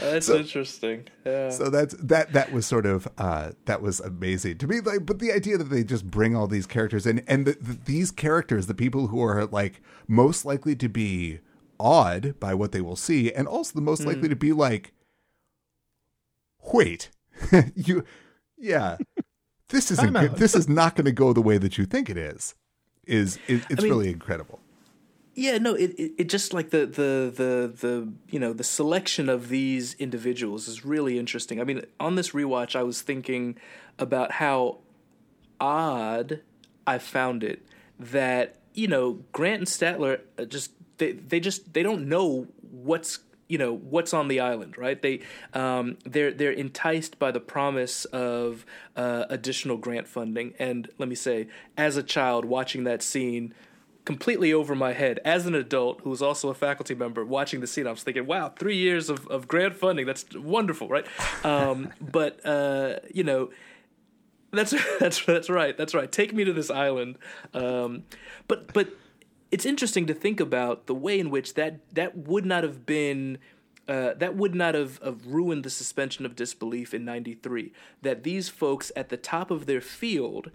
That's So- interesting. Yeah. so that's that that was sort of uh that was amazing to me like but the idea that they just bring all these characters in and the, the, these characters the people who are like most likely to be awed by what they will see and also the most likely to be like wait you yeah this isn't good. this is not going to go the way that you think it is is it, it's mean- really incredible Yeah, no, it, it it just like the the the the you know the selection of these individuals is really interesting. I mean, on this rewatch, I was thinking about how odd I found it that you know Grant and Sattler uh, just they they just they don't know what's you know what's on the island right they um they're they're enticed by the promise of uh, additional grant funding and let me say as a child watching that scene completely over my head as an adult who was also a faculty member watching the scene i was thinking wow three years of, of grant funding that's wonderful right um, but uh, you know that's that's that's right. That's right. Take me to this island. Um, but but it's interesting to think about the way in which that that would not have been. Uh, that would not have, have ruined the suspension of disbelief in 93 that these folks at the top of their field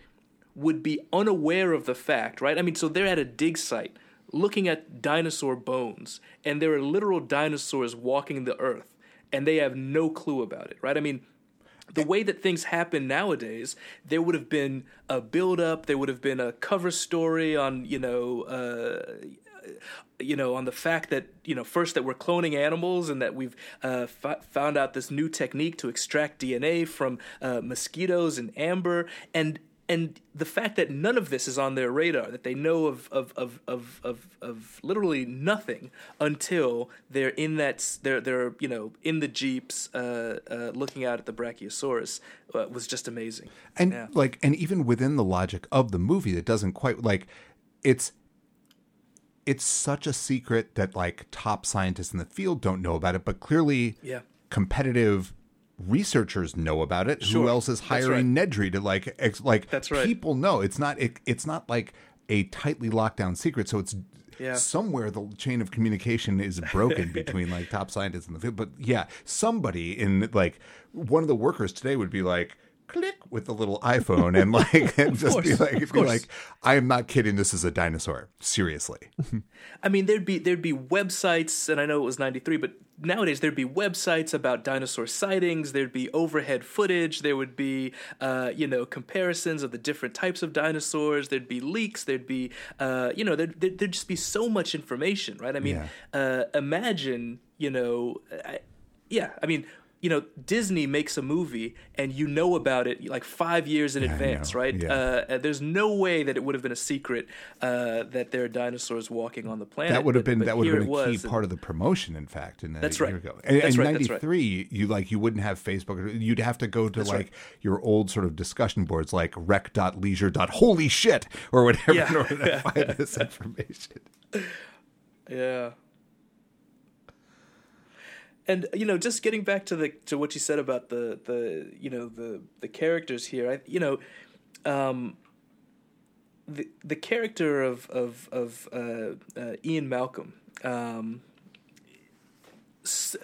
would be unaware of the fact right i mean so they're at a dig site looking at dinosaur bones and there are literal dinosaurs walking the earth and they have no clue about it right i mean the way that things happen nowadays, there would have been a build up, there would have been a cover story on, you know, uh, you know, on the fact that you know first that we're cloning animals and that we've uh, f- found out this new technique to extract DNA from uh, mosquitoes and amber and. And the fact that none of this is on their radar, that they know of of, of, of, of, of literally nothing until they're in that they're they're you know in the jeeps uh, uh, looking out at the Brachiosaurus uh, was just amazing. and Yeah. like and even within the logic of the movie it doesn't quite like it's it's such a secret that like top scientists in the field don't know about it but clearly Yeah. competitive researchers know about it who else is hiring nedry to like ex- like That's right. people know. It's not it, it's not like a tightly locked down secret. So it's Yeah. somewhere the chain of communication is broken between like top scientists in the field. But yeah somebody in like one of the workers today would be like click with the little iphone and like and just be like be like i am not kidding. This is a dinosaur. Seriously. I mean, there'd be there'd be websites, and I know it was '93, but nowadays there'd be websites about dinosaur sightings. There'd be overhead footage. There would be, uh, you know, comparisons of the different types of dinosaurs. There'd be leaks. There'd be, uh, you know, there'd, there'd just be so much information, right? I mean, Yeah. uh, imagine, you know, I, yeah, I mean. You know, Disney makes a movie, and you know about it like five years in Yeah, advance, right? Yeah. Uh, there's no way that it would have been a secret uh, that there are dinosaurs walking on the planet. that would have been but that would have been a key and- part of the promotion in fact in That's a right. year ago and, That's right, that's right. 93 you like you wouldn't have facebook you'd have to go to That's like right. your old sort of discussion boards like rec.leisure. holy shit or whatever Yeah. in order to find this information Yeah. And you know, just getting back to the to what you said about the the you know the the characters here, I you know, um, the the character of of of uh, uh, Ian Malcolm, um,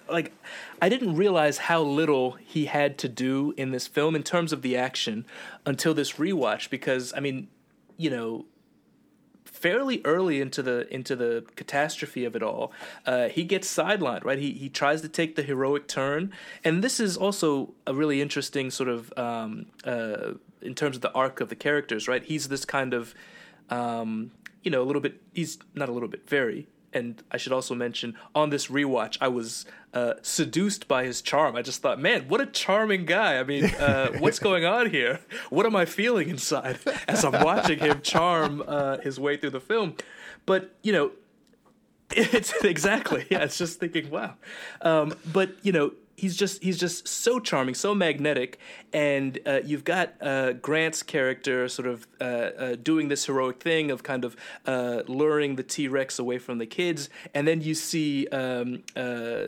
like I didn't realize how little he had to do in this film in terms of the action until this rewatch because I mean, you know, fairly early into the into the catastrophe of it all, uh, he gets sidelined. Right, he he tries to take the heroic turn, and this is also a really interesting sort of um, uh, in terms of the arc of the characters. Right, he's this kind of um, you know a little bit. He's not a little bit, very. And I should also mention on this rewatch, I was uh, seduced by his charm. I just thought, man, what a charming guy. I mean, uh, what's going on here? What am I feeling inside as I'm watching him charm uh, his way through the film? But you know, it's exactly yeah. It's just thinking, wow. Um, but you know, he's just he's just so charming, so magnetic, and uh, you've got uh, Grant's character sort of uh, uh doing this heroic thing of kind of uh, luring the T Rex away from the kids, and then you see um, uh,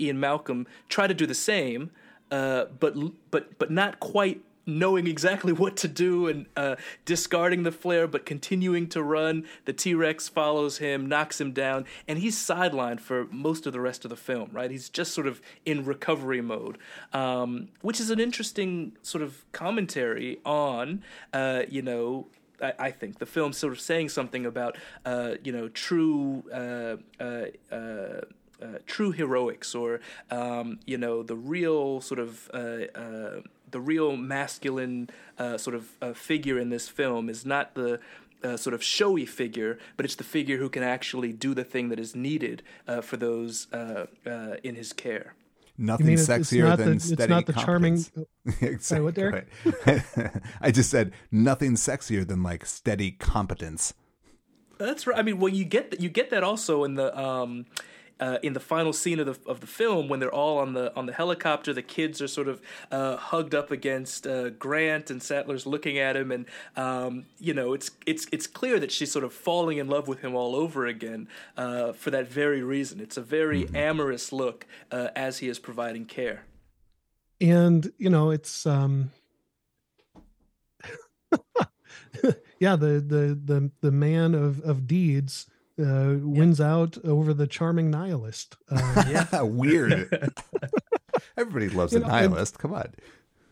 Ian Malcolm try to do the same, but but but not quite knowing exactly what to do and uh, discarding the flare, but continuing to run. The T Rex follows him, knocks him down, and he's sidelined for most of the rest of the film, right? He's just sort of in recovery mode, um, which is an interesting sort of commentary on, uh, you know, I, think the film sort of saying something about uh, you know true uh, uh, uh, uh true heroics or um, you know the real sort of the real masculine uh, sort of uh, figure in this film is not the uh, sort of showy figure, but it's the figure who can actually do the thing that is needed uh, for those uh, uh, in his care. Nothing sexier than the, steady It's not the competence. charming. exactly. Sorry, what, Derek? I just said nothing sexier than like steady competence. That's right. I mean, well, you get that. You get that also in the. Um, uh, in the final scene of the of the film when they're all on the on the helicopter, the kids are sort of uh, hugged up against uh, Grant, and Sattler's looking at him, and um, you know it's it's it's clear that she's sort of falling in love with him all over again uh, for that very reason. It's a very mm-hmm. amorous look uh, as he is providing care, and you know it's. Um... yeah, the the the the man of of deeds uh, wins out over the charming nihilist. Uh, yeah, weird. Everybody loves a know, nihilist. And, Come on.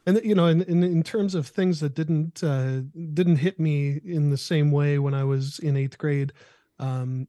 And you know, in, in, in terms of things that didn't uh, didn't hit me in the same way when I was in eighth grade, um,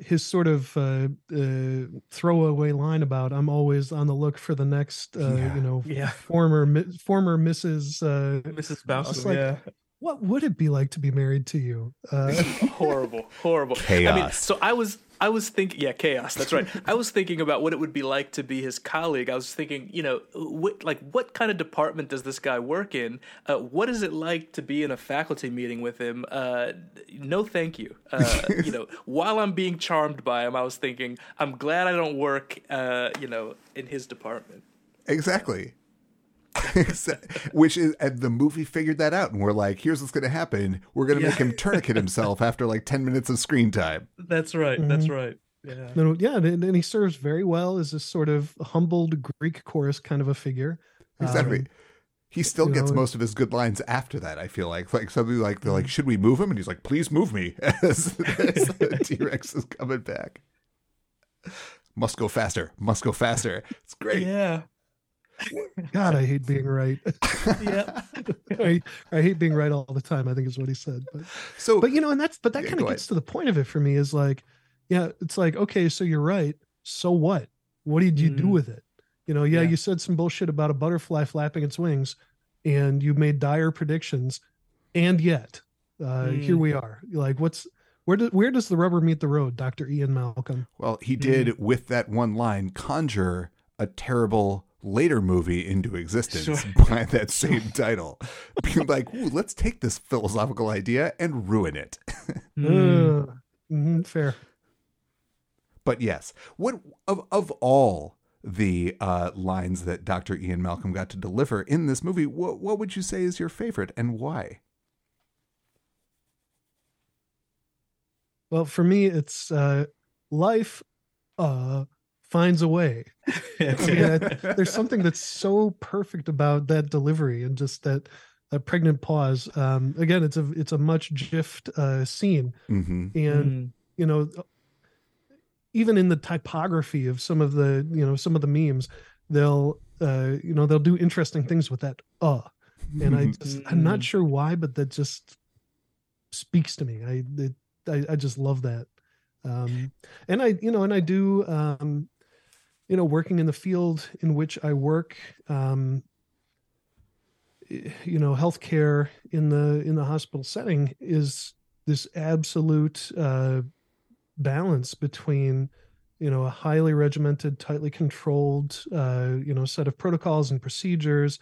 his sort of uh, uh, throwaway line about "I'm always on the look for the next," uh, yeah. you know, yeah. former former Mrs. Uh, Mrs. Bowser. Like, yeah what would it be like to be married to you? Uh, horrible, horrible chaos. I mean, so I was, I was thinking, yeah, chaos. That's right. I was thinking about what it would be like to be his colleague. I was thinking, you know, what, like what kind of department does this guy work in? Uh, what is it like to be in a faculty meeting with him? Uh, no, thank you. Uh, you know, while I'm being charmed by him, I was thinking, I'm glad I don't work, uh, you know, in his department. Exactly. which is and the movie figured that out and we're like here's what's going to happen we're going to yeah. make him tourniquet himself after like 10 minutes of screen time that's right mm-hmm. that's right yeah no, yeah and, and, he serves very well as this sort of humbled greek chorus kind of a figure exactly um, he still gets know, most of his good lines after that. I feel like, like something like they're like, mm-hmm. "Should we move him?" And he's like, "Please move me." As, as the T Rex is coming back, must go faster. Must go faster. It's great. Yeah, God, I hate being right. yeah, I, I hate being right all the time. I think is what he said. But so, but you know, and that's but that yeah, kind of gets ahead. to the point of it for me. Is like, yeah, it's like okay, so you're right. So what? What did you mm. do with it? You know, yeah, yeah, you said some bullshit about a butterfly flapping its wings, and you made dire predictions, and yet uh, mm. here we are. Like, what's where do, where does the rubber meet the road, Doctor Ian Malcolm? Well, he did mm. with that one line conjure a terrible later movie into existence sure. by that same title. Being like, Ooh, let's take this philosophical idea and ruin it. mm. mm-hmm, fair. But yes, what of of all the uh, lines that Dr. Ian Malcolm got to deliver in this movie, what what would you say is your favorite and why? Well, for me, it's uh, life uh, finds a way. yeah, there's something that's so perfect about that delivery and just that that pregnant pause. Um, again, it's a it's a much gift uh, scene, mm-hmm. and mm. you know, even in the typography of some of the you know some of the memes, they'll uh, you know they'll do interesting things with that uh, and I just I'm not mm. sure why, but that just speaks to me. I it, I, I just love that. Um, and I, you know, and I do, um, you know, working in the field in which I work, um, you know, healthcare in the in the hospital setting is this absolute uh, balance between you know a highly regimented tightly controlled uh, you know set of protocols and procedures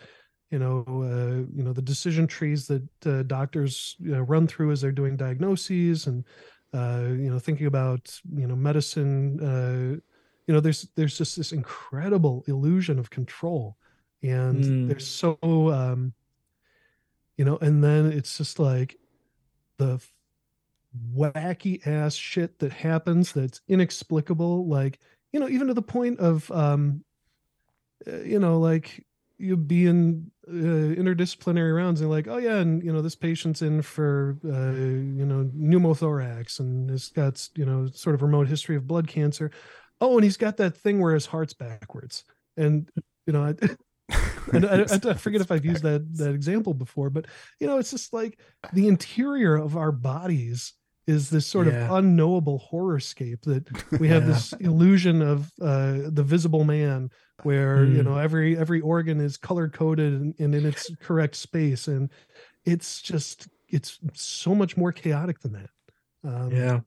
you know uh, you know the decision trees that uh, doctors you know, run through as they're doing diagnoses and uh, you know thinking about you know medicine uh, you know there's there's just this incredible illusion of control. And Mm. there's so um you know and then it's just like the wacky ass shit that happens that's inexplicable. Like you know even to the point of um uh, you know like you be in uh, interdisciplinary rounds and like oh yeah and you know this patient's in for uh, you know pneumothorax and has got you know sort of remote history of blood cancer oh and he's got that thing where his heart's backwards and you know I, and I, I, I forget if I've used that that example before, but you know, it's just like the interior of our bodies is this sort Yeah. of unknowable horrorscape that we have Yeah. this illusion of uh, the visible man, where you Mm. know every every organ is color coded and, and in its correct space, and it's just it's so much more chaotic than that. Um, Yeah.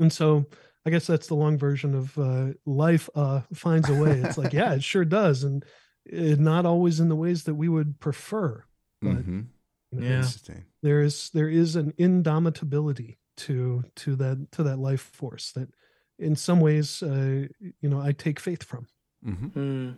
and so I guess that's the long version of uh, life uh, finds a way. It's like, yeah, it sure does. And it, not always in the ways that we would prefer. But Mhm. you know, Yeah. There is there is an indomitability to to that to that life force that in some ways uh, you know I take faith from. hmm Mm.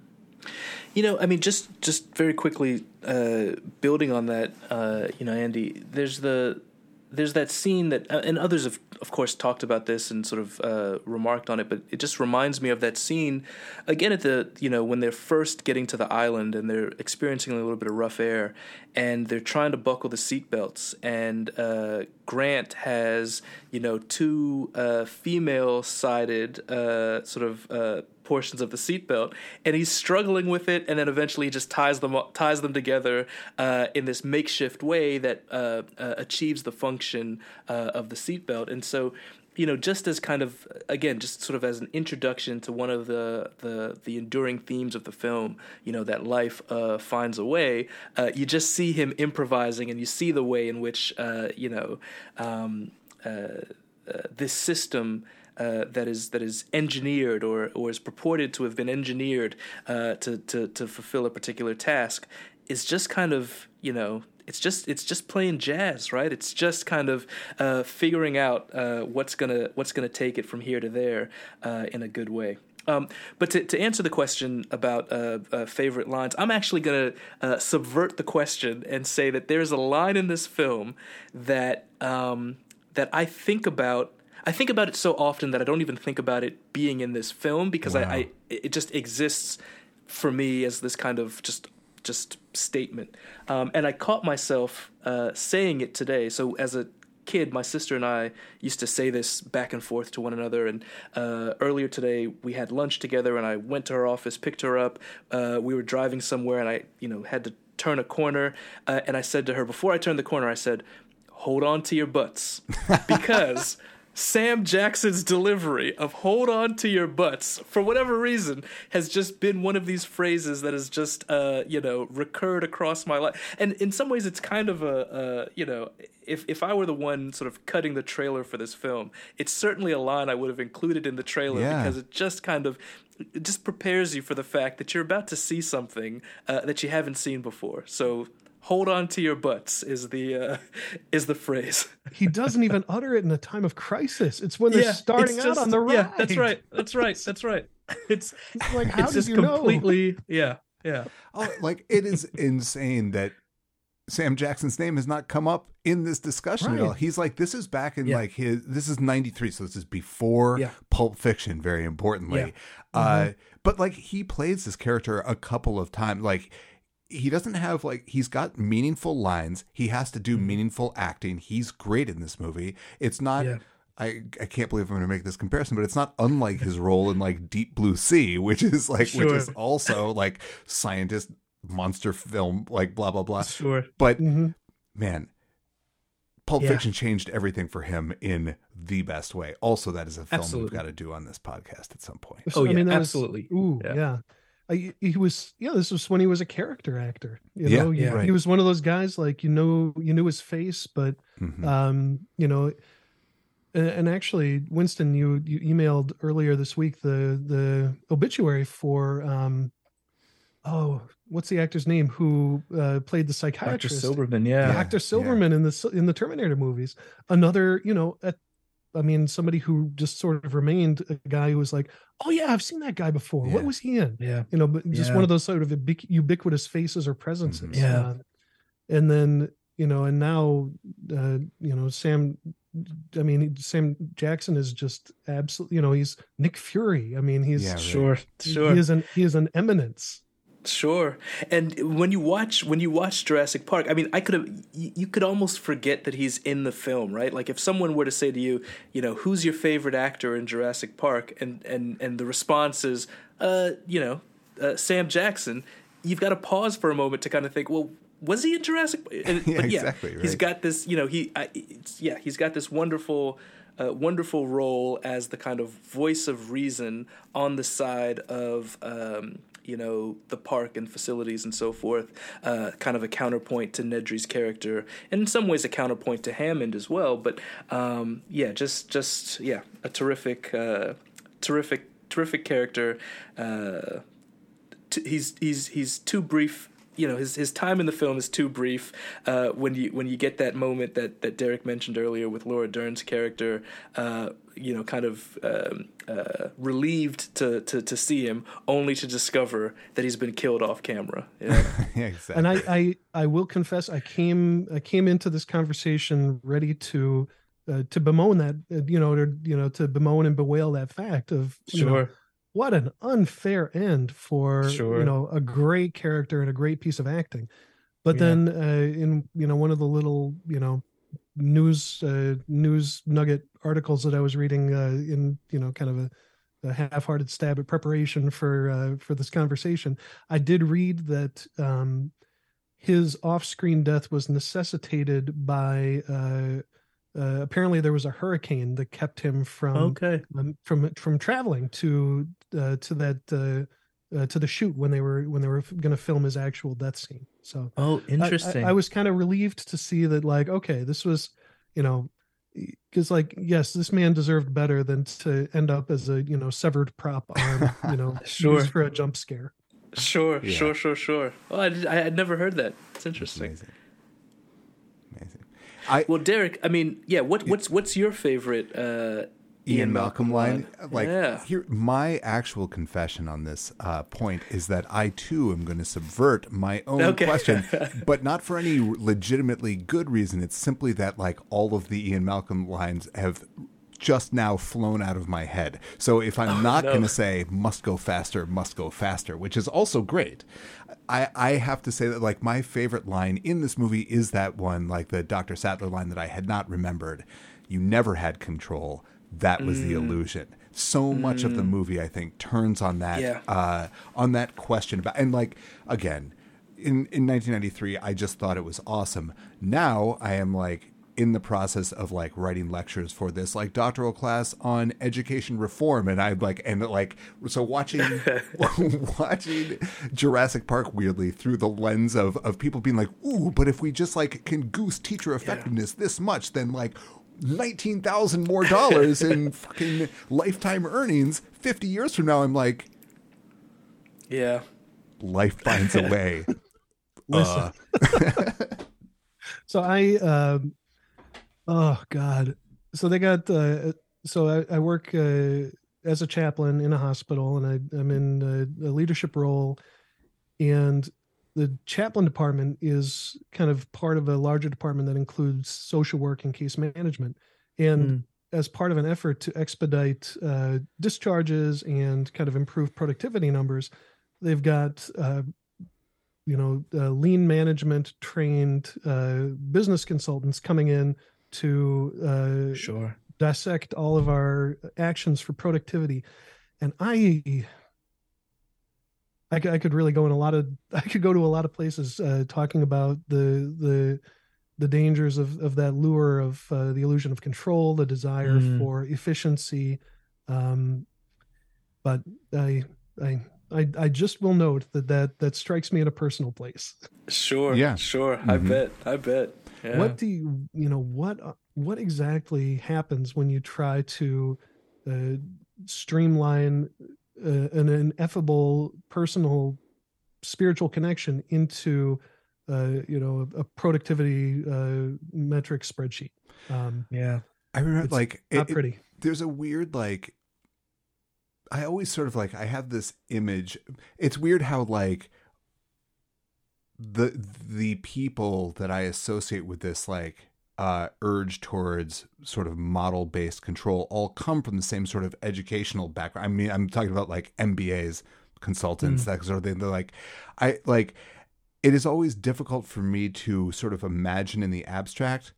You know, I mean, just just very quickly, uh, building on that, uh, you know, Andy, there's the there's that scene that, uh, and others have, of course, talked about this and sort of uh, remarked on it, but it just reminds me of that scene again at the, you know, when they're first getting to the island and they're experiencing a little bit of rough air and they're trying to buckle the seatbelts, and uh, Grant has, you know, two uh, female sided uh, sort of uh, portions of the seatbelt, and he's struggling with it, and then eventually he just ties them ties them together uh, in this makeshift way that uh, uh, achieves the function uh, of the seatbelt. And so, you know, just as kind of again, just sort of as an introduction to one of the the the enduring themes of the film, you know, that life uh, finds a way. Uh, you just see him improvising, and you see the way in which you know. Um, this system uh, that is that is engineered or or is purported to have been engineered uh, to to to fulfill a particular task is just kind of you know it's just it's just playing jazz right it's just kind of uh, figuring out uh, what's gonna what's gonna take it from here to there uh, in a good way. Um, but to, to answer the question about uh, uh, favorite lines, I'm actually going to uh, subvert the question and say that there's a line in this film that um, that I think about. I think about it so often that I don't even think about it being in this film because I, I it just exists for me as this kind of just just statement. Um, and I caught myself uh, saying it today. So as a kid, my sister and I used to say this back and forth to one another. And uh, earlier today, we had lunch together, and I went to her office, picked her up. Uh, we were driving somewhere, and I, you know, had to turn a corner. Uh, and I said to her before I turned the corner, I said, "Hold on to your butts," because. Sam Jackson's delivery of hold on to your butts, for whatever reason, has just been one of these phrases that has just, uh, you know, recurred across my life. And in some ways, it's kind of a, uh, you know, if, if I were the one sort of cutting the trailer for this film, it's certainly a line I would have included in the trailer Yeah. because it just kind of, it just prepares you for the fact that you're about to see something uh, that you haven't seen before. So hold on to your butts is the, uh, is the phrase. He doesn't even utter it in a time of crisis. It's when they're starting it's out on the ride. Yeah, that's right. That's right. That's right. It's It's like, how it's did just you know? completely yeah, yeah. Oh, like it is insane that Sam Jackson's name has not come up in this discussion at all. He's like, this is back in Yeah. like his. This is '93, so this is before Yeah. Pulp Fiction. Very importantly, Yeah. uh, but like he plays this character a couple of times. Like he doesn't have like he's got meaningful lines. He has to do Mm-hmm. meaningful acting. He's great in this movie. It's not. Yeah. I, I can't believe I'm going to make this comparison, but it's not unlike his role in like Deep Blue Sea, which is like which is also like scientist monster film, like blah blah blah. Sure. But Mhm. man, Pulp Yeah. Fiction changed everything for him in the best way. Also, that is a film Absolutely. we've got to do on this podcast at some point. Oh, I yeah, mean, that was- absolutely. ooh, Yeah. yeah. I, he was yeah this was when he was a character actor you Yeah, know he, yeah. he was one of those guys like you know you knew his face but Mhm. um you know and, and actually winston you you emailed earlier this week the the obituary for um oh what's the actor's name who uh played the Dr. psychiatrist Silverman, yeah. Dr. Silverman in the in the Terminator movies. Another, you know, a, I mean, somebody who just sort of remained a guy who was like, "Oh yeah, I've seen that guy before. Yeah. What was he in?" Yeah. You know, but just Yeah. one of those sort of ubiquitous faces or presences. Mhm. Yeah. Uh, and then you know, and now, uh, you know, Sam. I mean, Sam Jackson is just absolutely. You know, he's Nick Fury. I mean, he's Yeah, right. Sure, sure. he is an he is an eminence. Sure. And when you watch when you watch Jurassic Park, I mean, I could have you, could almost forget that he's in the film, right? Like if someone were to say to you, you know, who's your favorite actor in Jurassic Park and and and the response is uh, you know, uh, Sam Jackson, you've got to pause for a moment to kind of think, well, was he in Jurassic? And, Yeah, but yeah, exactly, He's right. got this, you know, he I, it's, yeah, he's got this wonderful uh, wonderful role as the kind of voice of reason on the side of um, you know the park and facilities and so forth. Uh, kind of a counterpoint to Nedry's character, and in some ways a counterpoint to Hammond as well. But um, yeah, just just yeah, a terrific, uh, terrific, terrific character. Uh, t- he's he's he's too brief. You know, his his time in the film is too brief. Uh, when you when you get that moment that that Derek mentioned earlier with Laura Dern's character, uh, you know, kind of um, uh, relieved to, to to see him, only to discover that he's been killed off camera. Yeah. yeah, exactly. and I, I I will confess I came I came into this conversation ready to uh, to bemoan that uh, you know to you know to bemoan and bewail that fact of you know, what an unfair end for Sure. you know a great character and a great piece of acting but Yeah. then uh, in you know one of the little you know news uh, news nugget articles that I was reading uh, in you know kind of a, a half-hearted stab at preparation for uh, for this conversation I did read that um, his off-screen death was necessitated by uh, uh, apparently there was a hurricane that kept him from okay. um, from from traveling to uh, to that uh, uh, to the shoot when they were when they were going to film his actual death scene. So Oh, I- I, I, was kind of relieved to see that like okay, this was you know because like yes, this man deserved better than to end up as a you know severed prop arm you know Sure. for a jump scare. sure, Yeah. sure, sure, sure. Oh, I, did, I had never heard that. It's interesting. Amazing. Amazing. I Well, Derek, I mean, yeah. What what's what's your favorite uh, Ian Malcolm line. Like Yeah. here, my actual confession on this uh, point is that I too am going to subvert my own Okay. question, but not for any legitimately good reason. It's simply that like all of the Ian Malcolm lines have just now flown out of my head. So if I'm not no. going to say must go faster, must go faster, which is also great. I, I have to say that like my favorite line in this movie is that one, like the Dr. Sattler line that I had not remembered. You never had control. That was the illusion. So much of the movie, I think, turns on that Yeah. uh, on that question about and like again, in in 1993, I just thought it was awesome. Now I am like in the process of like writing lectures for this like doctoral class on education reform and I'm like and like so watching watching Jurassic Park weirdly through the lens of of people being like ooh but if we just like can goose teacher effectiveness this much then like 19,000 more dollars in fucking lifetime earnings 50 years from now I'm like Yeah. life finds a way Listen. so I, um, oh God. So they got, uh, so I, I work uh, as a chaplain in a hospital and I, I'm in a, a leadership role. And the chaplain department is kind of part of a larger department that includes social work and case management. And as part of an effort to expedite uh, discharges and kind of improve productivity numbers, they've got uh, you know uh, lean management trained uh, business consultants coming in to uh, Sure. dissect all of our actions for productivity and i I, c- I could really go in a lot of i could go to a lot of places uh, talking about the the the dangers of of that lure of uh, the illusion of control the desire Mm. for efficiency um but i i I, I just will note that, that that strikes me in a personal place. Sure. Yeah. Sure. I Mhm. bet. I bet. Yeah. What do you you know what uh, what exactly happens when you try to uh, streamline uh, an ineffable personal spiritual connection into uh, you know a, a productivity uh, metric spreadsheet? Um, Yeah. I remember It's like not it- it- pretty. there's a weird like I always sort of like I have this image. It's weird how like the the people that I associate with this like uh urge towards sort of model based control all come from the same sort of educational background. I mean, I'm talking about like MBAs, consultants, that sort of thing. They're like I like it is always difficult for me to sort of imagine in the abstract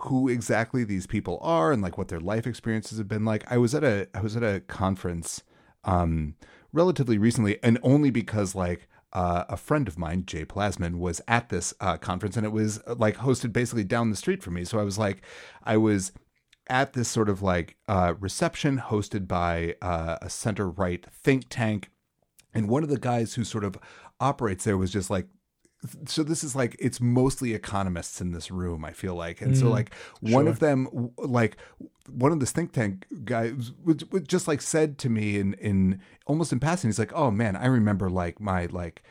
who exactly these people are and like what their life experiences have been like. I was at a I was at a conference um relatively recently and only because like uh, a friend of mine, Jay Plasman, was at this uh, conference and it was uh, like hosted basically down the street from me. So I was like, I was at this sort of like uh, reception hosted by uh, a center right think tank. And one of the guys who sort of operates there was just like, so this is like it's mostly economists in this room i feel like. And so Mm, like one sure. of them like one of this think tank guys would, would just like said to me in in almost in passing he's like oh man i remember like my like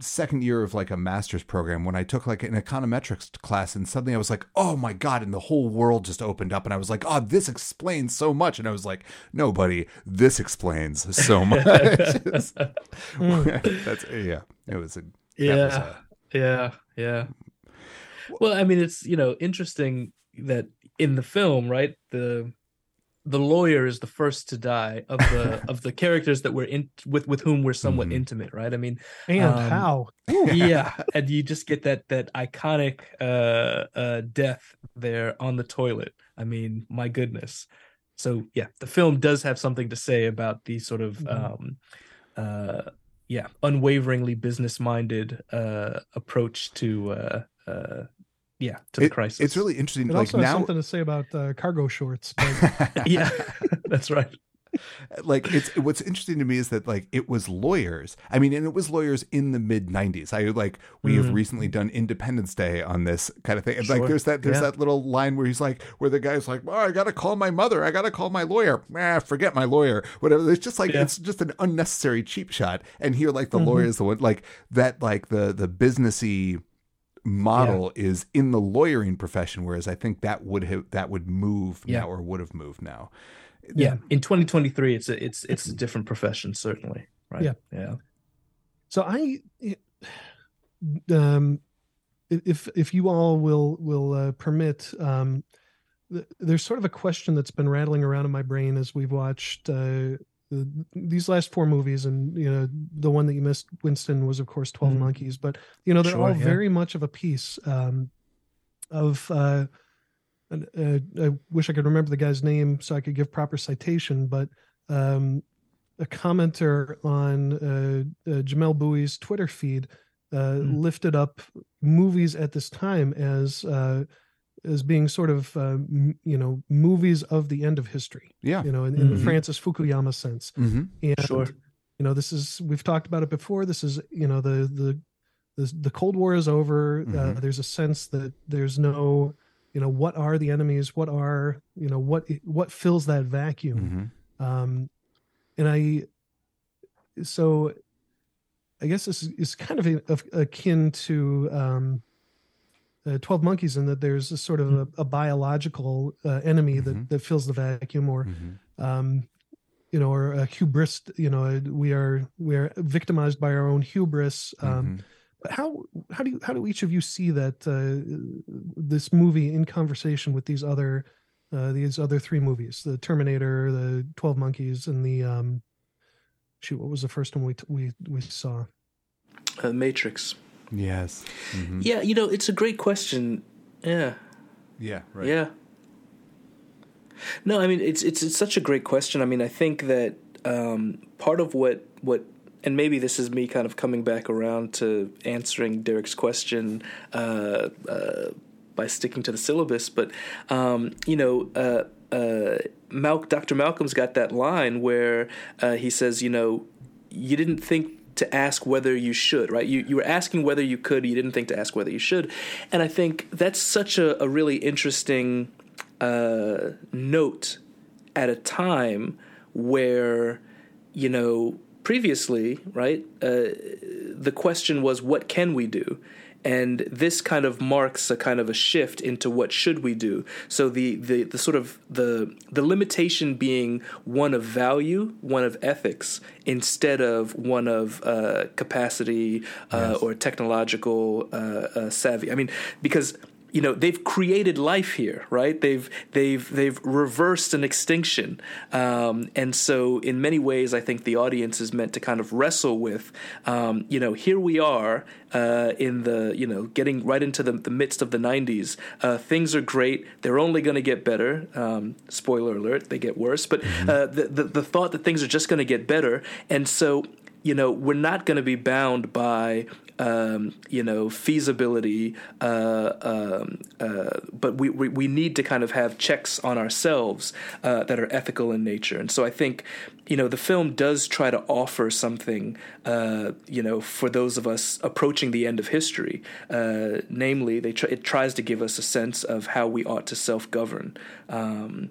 second year of like a master's program when i took like an econometrics class and suddenly i was like oh my god and the whole world just opened up and i was like oh this explains so much. And i was like no buddy this explains so much. It's- that's yeah it was a yeah was a- yeah yeah well i mean it's you know interesting that in the film right the the lawyer is the first to die of the of the characters that we're in with with whom we're somewhat Mhm. intimate right i mean And Um, how? yeah and you just get that that iconic uh uh death there on the toilet i mean my goodness so yeah the film does have something to say about the sort of Mhm. um uh yeah unwaveringly business minded uh approach to uh uh yeah to the It- crisis It's really interesting. It like also has now, something to say about uh, cargo shorts. But yeah that's right like it's what's interesting to me is that like it was lawyers. I mean, and it was lawyers in the mid '90s. I like we have Mhm. recently done Independence Day on this kind of thing. And like there's that there's Yeah. that little line where he's like, where the guy's like, "Oh, I gotta call my mother. I gotta call my lawyer. Ah, forget my lawyer. Whatever." It's just like Yeah. it's just an unnecessary cheap shot. And here, like the Mhm. lawyer is the one like that. Like the the businessy model is in the lawyering profession whereas i think that would have that would move Yeah. now or would have moved now yeah in 2023 it's a it's it's a different profession certainly right Yeah. yeah So I, um, if if you all will will uh, permit, um, th- there's sort of a question that's been rattling around in my brain as we've watched uh, these last four movies, and you know the one that you missed, Winston, was of course Twelve Mhm. Monkeys, but you know they're Sure, all yeah. very much of a piece um, of. Uh, uh, I wish I could remember the guy's name so I could give proper citation, but um, a commenter on uh, uh, Jamelle Bouie's Twitter feed uh, Hmm. lifted up movies at this time as uh, as being sort of uh, m- you know movies of the end of history. yeah You know, in, in the Mhm. Francis Fukuyama sense. mm-hmm. And Sure. you know, this is we've talked about it before. This is you know the the the, the Cold War is over. Uh, Mhm. there's a sense that there's no you know what are the enemies? What are you know what what fills that vacuum? Mm-hmm. um and i so i guess this is, is kind of, a, of akin to um uh, 12 monkeys in that there's a sort of a, a biological uh, enemy Mhm. that, that fills the vacuum or Mm-hmm. um you know or a hubris you know we are we are victimized by our own hubris um Mm-hmm. How how do you how do each of you see that uh, this movie in conversation with these other uh, these other three movies? The terminator the 12 monkeys and the um shoot what was the first one we we we saw? Uh, matrix. Yes. Mm-hmm. yeah you know it's a great question. Yeah. Yeah right. Yeah. No, I mean it's it's it's such a great question. I mean, I think that um, part of what what and maybe this is me kind of coming back around to answering Derek's question uh, uh, by sticking to the syllabus, but um, you know. Uh, uh, Mal- Dr. Malcolm's got that line where uh, he says, you know, you didn't think to ask whether you should, right? You you were asking whether you could, you didn't think to ask whether you should, and I think that's such a, a really interesting uh, note at a time where you know previously, right? Uh, the question was, what can we do? and this kind of marks a kind of a shift into what should we do so the, the, the sort of the the limitation being one of value one of ethics instead of one of uh, capacity uh, yes. or technological uh, uh savvy i mean because you know they've created life here right? They've they've they've reversed an extinction. Um, and so in many ways i think the audience is meant to kind of wrestle with um, you know here we are uh, in the you know getting right into the, the midst of the 90s uh, things are great. They're only going to get better. Um, spoiler alert they get worse. But mm-hmm. uh, the, the, the thought that things are just going to get better. And so you know we're not going to be bound by um, you know, feasibility, uh, um, uh, but we, we, we need to kind of have checks on ourselves uh, that are ethical in nature. And so I think, you know, the film does try to offer something, uh, you know, for those of us approaching the end of history. Uh, namely, they tr- it tries to give us a sense of how we ought to self govern. Um,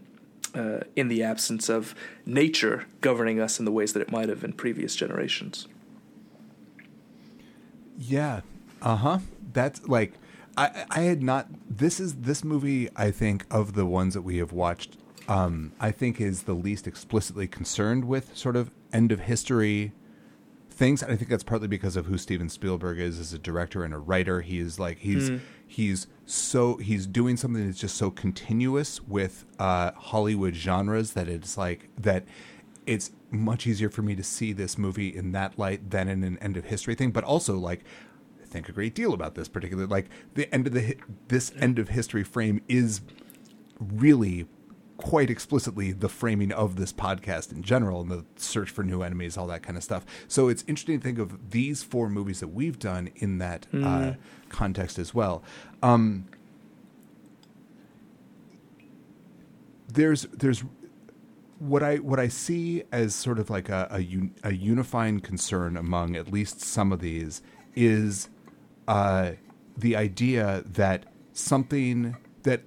uh, in the absence of nature governing us in the ways that it might have in previous generations. Yeah. Uh huh. That's like, I I had not. This is this movie. I think of the ones that we have watched. Um, I think is the least explicitly concerned with sort of end of history things. And I think that's partly because of who Steven Spielberg is as a director and a writer. He is like he's mm. he's so he's doing something that's just so continuous with uh, Hollywood genres that it's like that it's much easier for me to see this movie in that light than in an end of history thing. But also, like, I think a great deal about this particular. Like, the end of the this end of history frame is really quite explicitly the framing of this podcast in general and the search for new enemies, all that kind of stuff. So it's interesting to think of these four movies that we've done in that mm. uh, context as well. Um, there's there's what I what I see as sort of like a, a, un, a unifying concern among at least some of these is uh, the idea that something that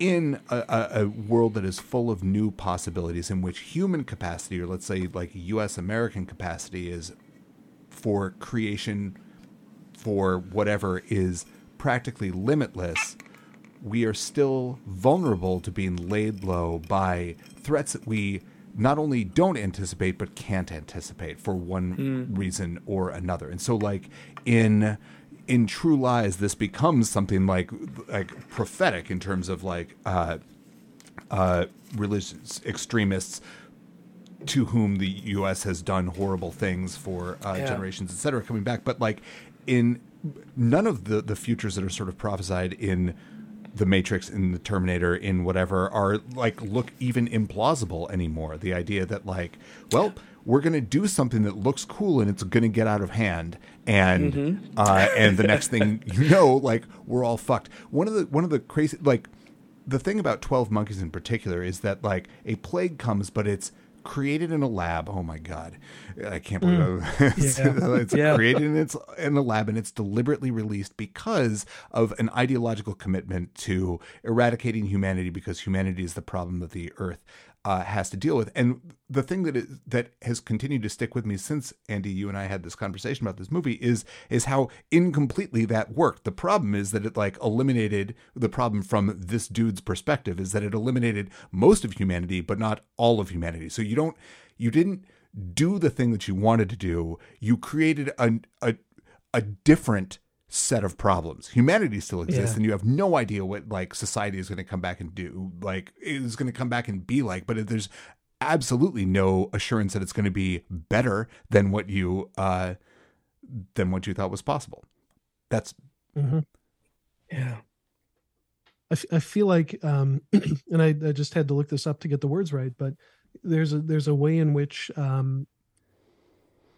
in a, a, world that is full of new possibilities in which human capacity or let's say like US American capacity is for creation for whatever is practically limitless we are still vulnerable to being laid low by threats that we not only don't anticipate but can't anticipate for one mm. reason or another. And so like in in True Lies this becomes something like like prophetic in terms of like uh uh religious extremists to whom the US has done horrible things for uh, yeah. generations, et cetera, coming back. But like in none of the the futures that are sort of prophesied in the Matrix in the Terminator in whatever are like look even implausible anymore. The idea that like, well, we're going to do something that looks cool and it's going to get out of hand, and mm-hmm. uh, and the next thing you know, like we're all fucked. One of the one of the crazy like the thing about Twelve Monkeys in particular is that like a plague comes, but it's created in a lab. Oh my god, I can't believe mm. it's, yeah. it's yeah. created in its in a lab and it's deliberately released because of an ideological commitment to eradicating humanity because humanity is the problem of the earth uh, has to deal with. And the thing that is, that has continued to stick with me since Andy, you and I had this conversation about this movie is is how incompletely that worked. The problem is that it like eliminated the problem from this dude's perspective is that it eliminated most of humanity, but not all of humanity. So you don't you didn't do the thing that you wanted to do. You created a a, a different set of problems. Humanity still exists, yeah. and you have no idea what like society is going to come back and do. Like is going to come back and be like, but there's absolutely no assurance that it's going to be better than what you uh than what you thought was possible. That's mm-hmm. yeah. I, f- I feel like, um, and I, I just had to look this up to get the words right, but there's a there's a way in which um,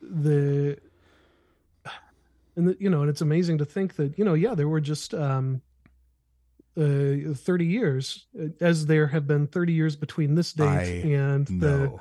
the and the, you know, and it's amazing to think that you know, yeah, there were just um, uh, 30 years, uh, as there have been 30 years between this date I and know.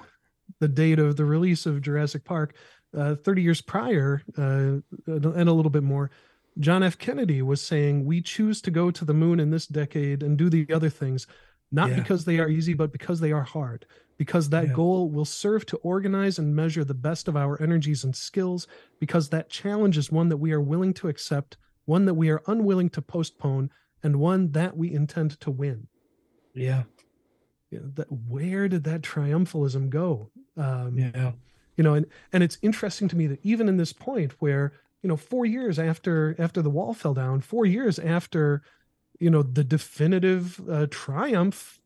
the date of the release of Jurassic Park, uh, 30 years prior, uh, and a little bit more, John F. Kennedy was saying, We choose to go to the moon in this decade and do the other things, not Yeah. because they are easy, but because they are hard. Because that Yeah. goal will serve to organize and measure the best of our energies and skills, because that challenge is one that we are willing to accept, one that we are unwilling to postpone, and one that we intend to win. Yeah. Know, that, where did that triumphalism go? Um, Yeah. you know and and it's interesting to me that even in this point where you know 4 years after after the wall fell down 4 years after you know the definitive uh, triumph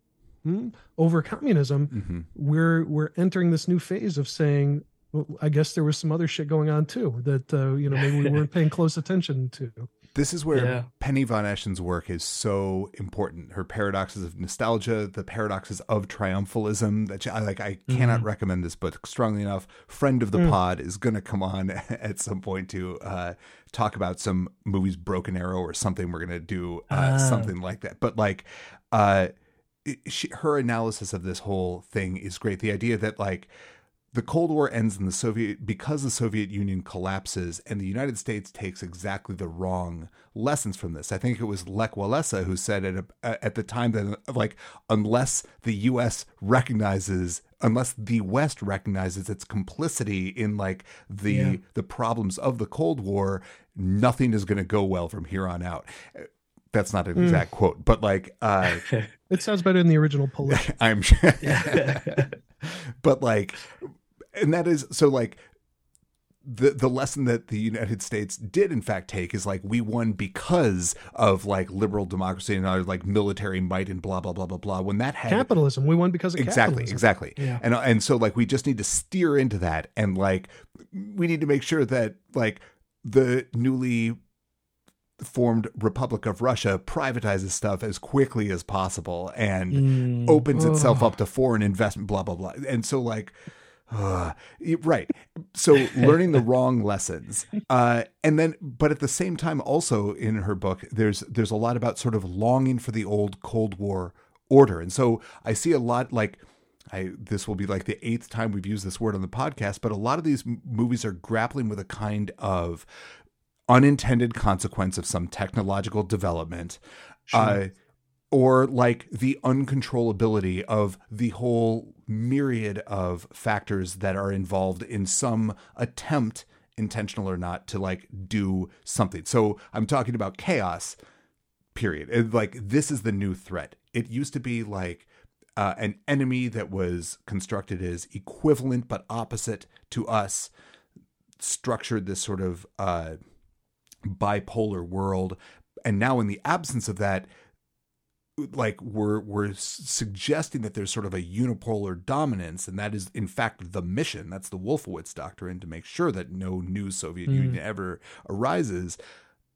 over communism Mhm. we're we're entering this new phase of saying well, I guess there was some other shit going on too that uh, you know maybe we weren't paying close attention to. This is where Yeah. Penny von Eschen's work is so important. Her paradoxes of nostalgia, the paradoxes of triumphalism. That she, I like. I cannot Mm-hmm. recommend this book strongly enough. Friend of the Mm. pod is going to come on at some point to uh, talk about some movies, Broken Arrow or something. We're going to do uh, Ah. something like that. But like, uh, it- she, her analysis of this whole thing is great. The idea that like the Cold War ends in the Soviet because the Soviet Union collapses and the United States takes exactly the wrong lessons from this. I think it was Lech Walesa who said at a, uh, at the time that like unless the U.S. recognizes unless the West recognizes its complicity in like the Yeah. the problems of the Cold War, nothing is going to go well from here on out. That's not an exact quote, but like uh It sounds better than the original Polish. I'm sure. but like, and that is so like the the lesson that the United States did in fact take is like we won because of like liberal democracy and our like military might and blah blah blah blah blah. When that had capitalism. We won because of exactly capitalism. exactly Yeah. and and so like we just need to steer into that and like we need to make sure that like the newly formed republic of russia privatizes stuff as quickly as possible and Mm. opens itself up to foreign investment blah blah blah. And so like uh, right. So learning the wrong lessons. Uh, and then but at the same time also in her book there's there's a lot about sort of longing for the old cold war order. And so i see a lot like I this will be like the eighth time we've used this word on the podcast, but a lot of these m- movies are grappling with a kind of unintended consequence of some technological development, uh, or like the uncontrollability of the whole myriad of factors that are involved in some attempt, intentional or not, to like do something. So I'm talking about chaos period. It- like this is the new threat. It used to be like uh, an enemy that was constructed as equivalent but opposite to us, structured this sort of uh, bipolar world, and now in the absence of that, like we're we're suggesting that there's sort of a unipolar dominance, and that is in fact the mission. That's the Wolfowitz doctrine to make sure that no new Soviet Union ever arises.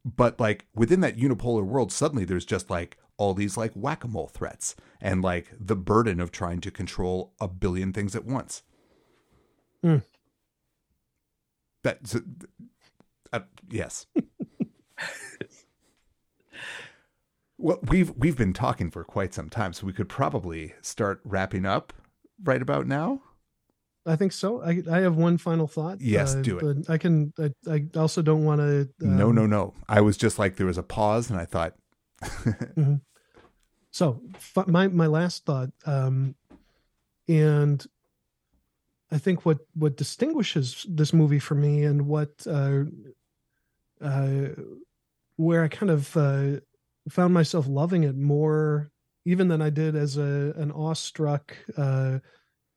But like within that unipolar world suddenly there's just like all these like whack-a-mole threats and like the burden of trying to control a billion things at once. Hmm. that's uh, yes well we've we've been talking for quite some time so we could probably start wrapping up right about now I think so. I I have one final thought. Yes, uh, do it. But I can. I, I also don't want to. no no no i was just like there was a pause and i thought So f- my my last thought, um, and I think what what distinguishes this movie for me, and what uh, uh, where I kind of uh, found myself loving it more even than I did as a an awestruck uh,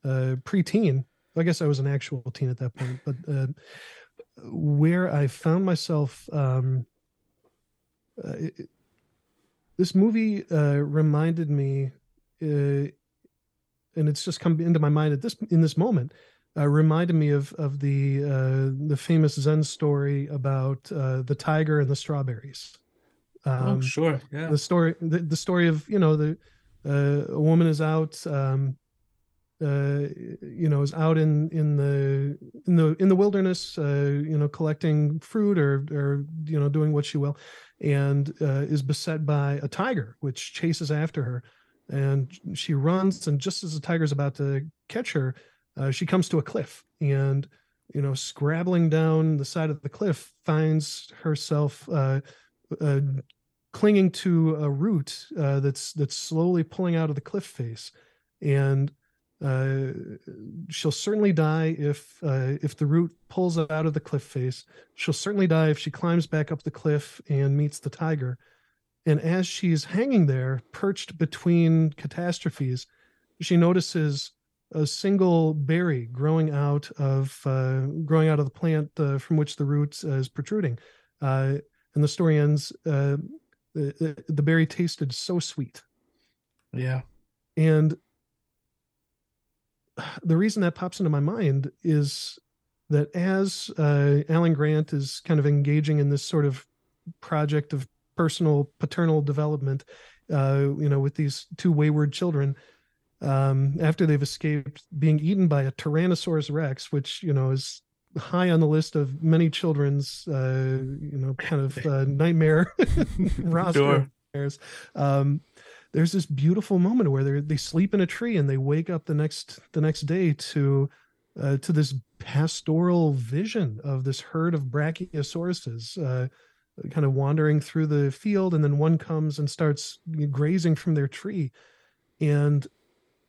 uh, preteen. I guess I was an actual teen at that point, but uh, where I found myself. Um, uh, it- this movie uh, reminded me, uh, and it's just come into my mind at this in this moment. Uh, reminded me of of the uh, the famous Zen story about uh, the tiger and the strawberries. Um, oh, sure. Yeah. the story the, the story of you know the uh, a woman is out um uh you know is out in in the in the in the wilderness uh you know collecting fruit or or you know doing what she will and uh, is beset by a tiger which chases after her and she runs and just as the tiger's about to catch her uh, she comes to a cliff and you know scrabbling down the side of the cliff finds herself uh, uh, clinging to a root uh, that's that's slowly pulling out of the cliff face and uh, she'll certainly die if uh, if the root pulls out of the cliff face. She'll certainly die if she climbs back up the cliff and meets the tiger. And as she's hanging there, perched between catastrophes, she notices a single berry growing out of uh, growing out of the plant uh, from which the root is protruding. Uh, and the story ends. Uh, the, the berry tasted so sweet. Yeah. And the reason that pops into my mind is that as uh, Alan Grant is kind of engaging in this sort of project of personal paternal development, uh, you know, with these two wayward children, um, after they've escaped being eaten by a Tyrannosaurus Rex, which you know is high on the list of many children's, uh, you know, kind of uh, nightmare roster. Sure. Um, there's this beautiful moment where they they sleep in a tree and they wake up the next the next day to uh, to this pastoral vision of this herd of brachiosauruses uh, kind of wandering through the field and then one comes and starts grazing from their tree and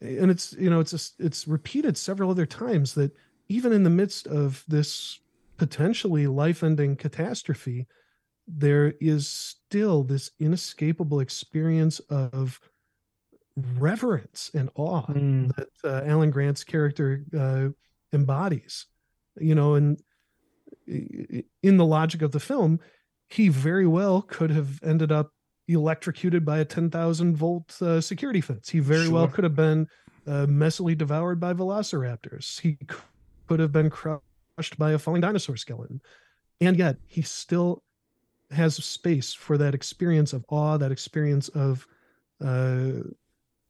and it's you know it's a, it's repeated several other times that even in the midst of this potentially life-ending catastrophe there is still this inescapable experience of reverence and awe mm. that uh, Alan Grant's character uh, embodies. You know, and in the logic of the film, he very well could have ended up electrocuted by a 10,000 volt uh, security fence. He very sure. well could have been uh, messily devoured by velociraptors. He could have been crushed by a falling dinosaur skeleton. And yet, he still has space for that experience of awe, that experience of uh,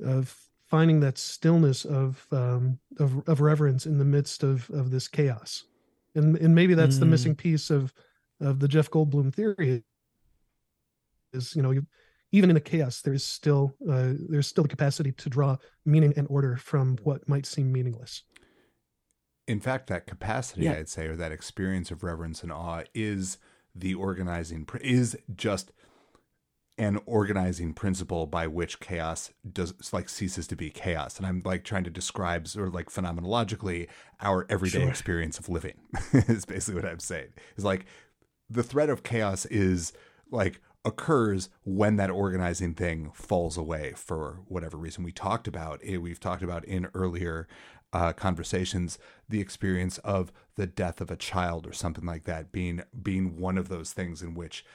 of finding that stillness of, um, of of reverence in the midst of of this chaos, and and maybe that's mm. the missing piece of of the Jeff Goldblum theory. Is you know you, even in the chaos, there's still uh, there's still the capacity to draw meaning and order from what might seem meaningless. In fact, that capacity, yeah. I'd say, or that experience of reverence and awe, is the organizing is just an organizing principle by which chaos does like ceases to be chaos and i'm like trying to describe sort of like phenomenologically our everyday sure. experience of living is basically what i'm saying is like the threat of chaos is like occurs when that organizing thing falls away for whatever reason we talked about it we've talked about in earlier uh, conversations the experience of the death of a child or something like that being being one of those things in which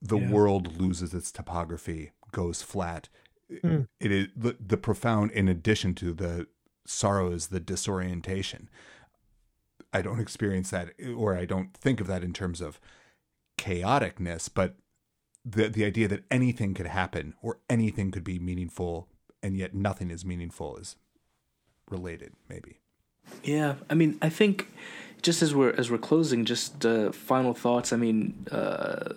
the yeah. world loses its topography goes flat mm. it is the, the profound in addition to the sorrows the disorientation i don't experience that or i don't think of that in terms of chaoticness but the the idea that anything could happen or anything could be meaningful and yet nothing is meaningful is related, maybe. Yeah, I mean, I think just as we're as we're closing, just uh, final thoughts. I mean, uh,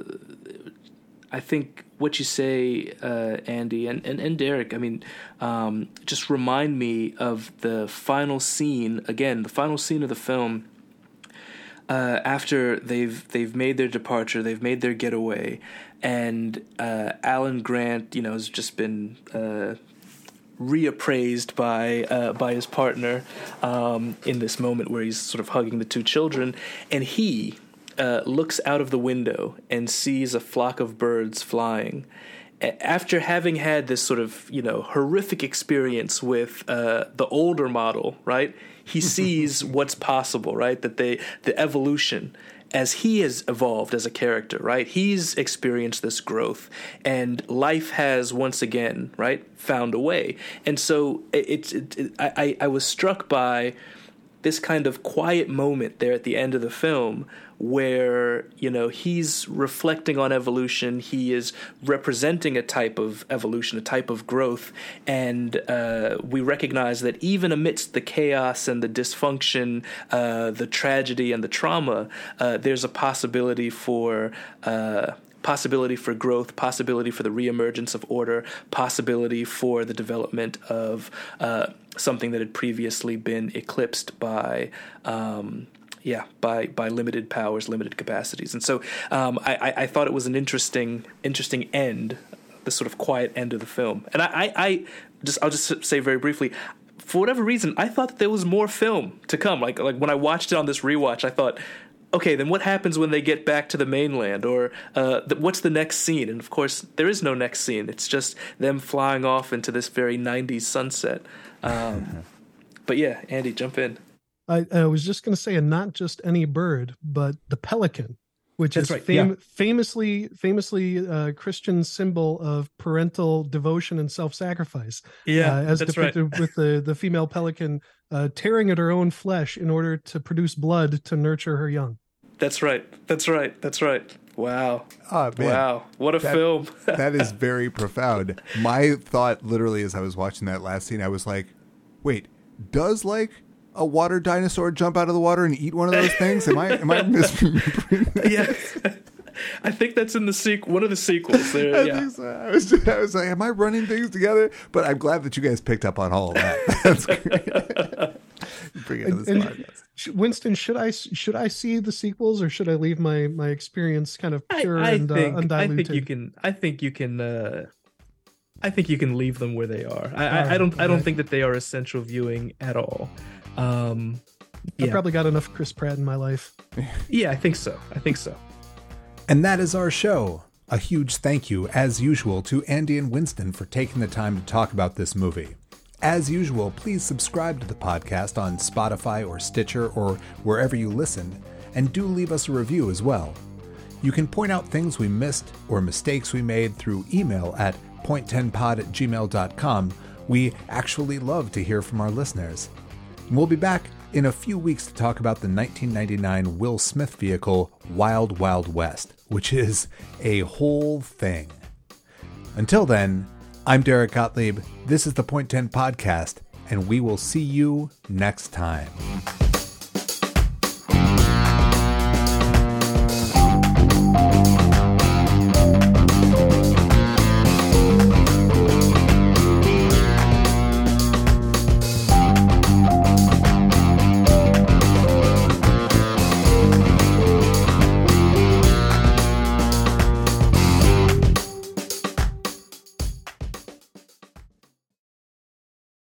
I think what you say, uh, Andy and, and, and Derek, I mean, um, just remind me of the final scene again. The final scene of the film. Uh, after they've they've made their departure, they've made their getaway, and uh, Alan Grant, you know, has just been uh, reappraised by uh, by his partner um, in this moment where he's sort of hugging the two children, and he uh, looks out of the window and sees a flock of birds flying. After having had this sort of you know horrific experience with uh, the older model, right? He sees what's possible, right? That they the evolution as he has evolved as a character, right? He's experienced this growth, and life has once again, right, found a way. And so it's, it, it, I, I was struck by this kind of quiet moment there at the end of the film where you know he's reflecting on evolution he is representing a type of evolution a type of growth and uh, we recognize that even amidst the chaos and the dysfunction uh, the tragedy and the trauma uh, there's a possibility for uh, possibility for growth, possibility for the reemergence of order, possibility for the development of uh, something that had previously been eclipsed by. Um, yeah, by by limited powers, limited capacities, and so um, I, I thought it was an interesting interesting end, the sort of quiet end of the film. And I, I, I just I'll just say very briefly, for whatever reason, I thought that there was more film to come. Like like when I watched it on this rewatch, I thought, okay, then what happens when they get back to the mainland, or uh, the, what's the next scene? And of course, there is no next scene. It's just them flying off into this very '90s sunset. Um, but yeah, Andy, jump in. I, I was just going to say, and not just any bird, but the pelican, which That's is right, fam- yeah. famously famously uh, Christian symbol of parental devotion and self-sacrifice. Yeah, uh, as that's right. with the the female pelican uh, tearing at her own flesh in order to produce blood to nurture her young. That's right. That's right. That's right. Wow. Oh, man. Wow. What a That- film. that is very profound. My thought, literally, as I was watching that last scene, I was like, "Wait, does like a water dinosaur jump out of the water and eat one of those things? Am I am I misremembering?" that? yeah. I think that's in the sequ- one of the sequels. There, I yeah. think so. I was, just, I was like, "Am I running things together?" But I'm glad that you guys picked up on all of that. That's great. Bring it to this And- podcast. Winston, should I should I see the sequels or should I leave my my experience kind of pure I and think uh, I think you can I think you can uh, I think you can leave them where they are. I, I, I don't I don't think that they are essential viewing at all. Um, I probably got enough Chris Pratt in my life. yeah, I think so. I think so. And that is our show. A huge thank you, as usual, to Andy and Winston for taking the time to talk about this movie. As usual, please subscribe to the podcast on Spotify or Stitcher or wherever you listen, and do leave us a review as well. You can point out things we missed or mistakes we made through email at point10pod at gmail.com. We actually love to hear from our listeners. And We'll be back in a few weeks to talk about the 1999 Will Smith vehicle Wild Wild West, which is a whole thing. Until then, I'm Derek Gottlieb. This is the Point 10 podcast, and we will see you next time.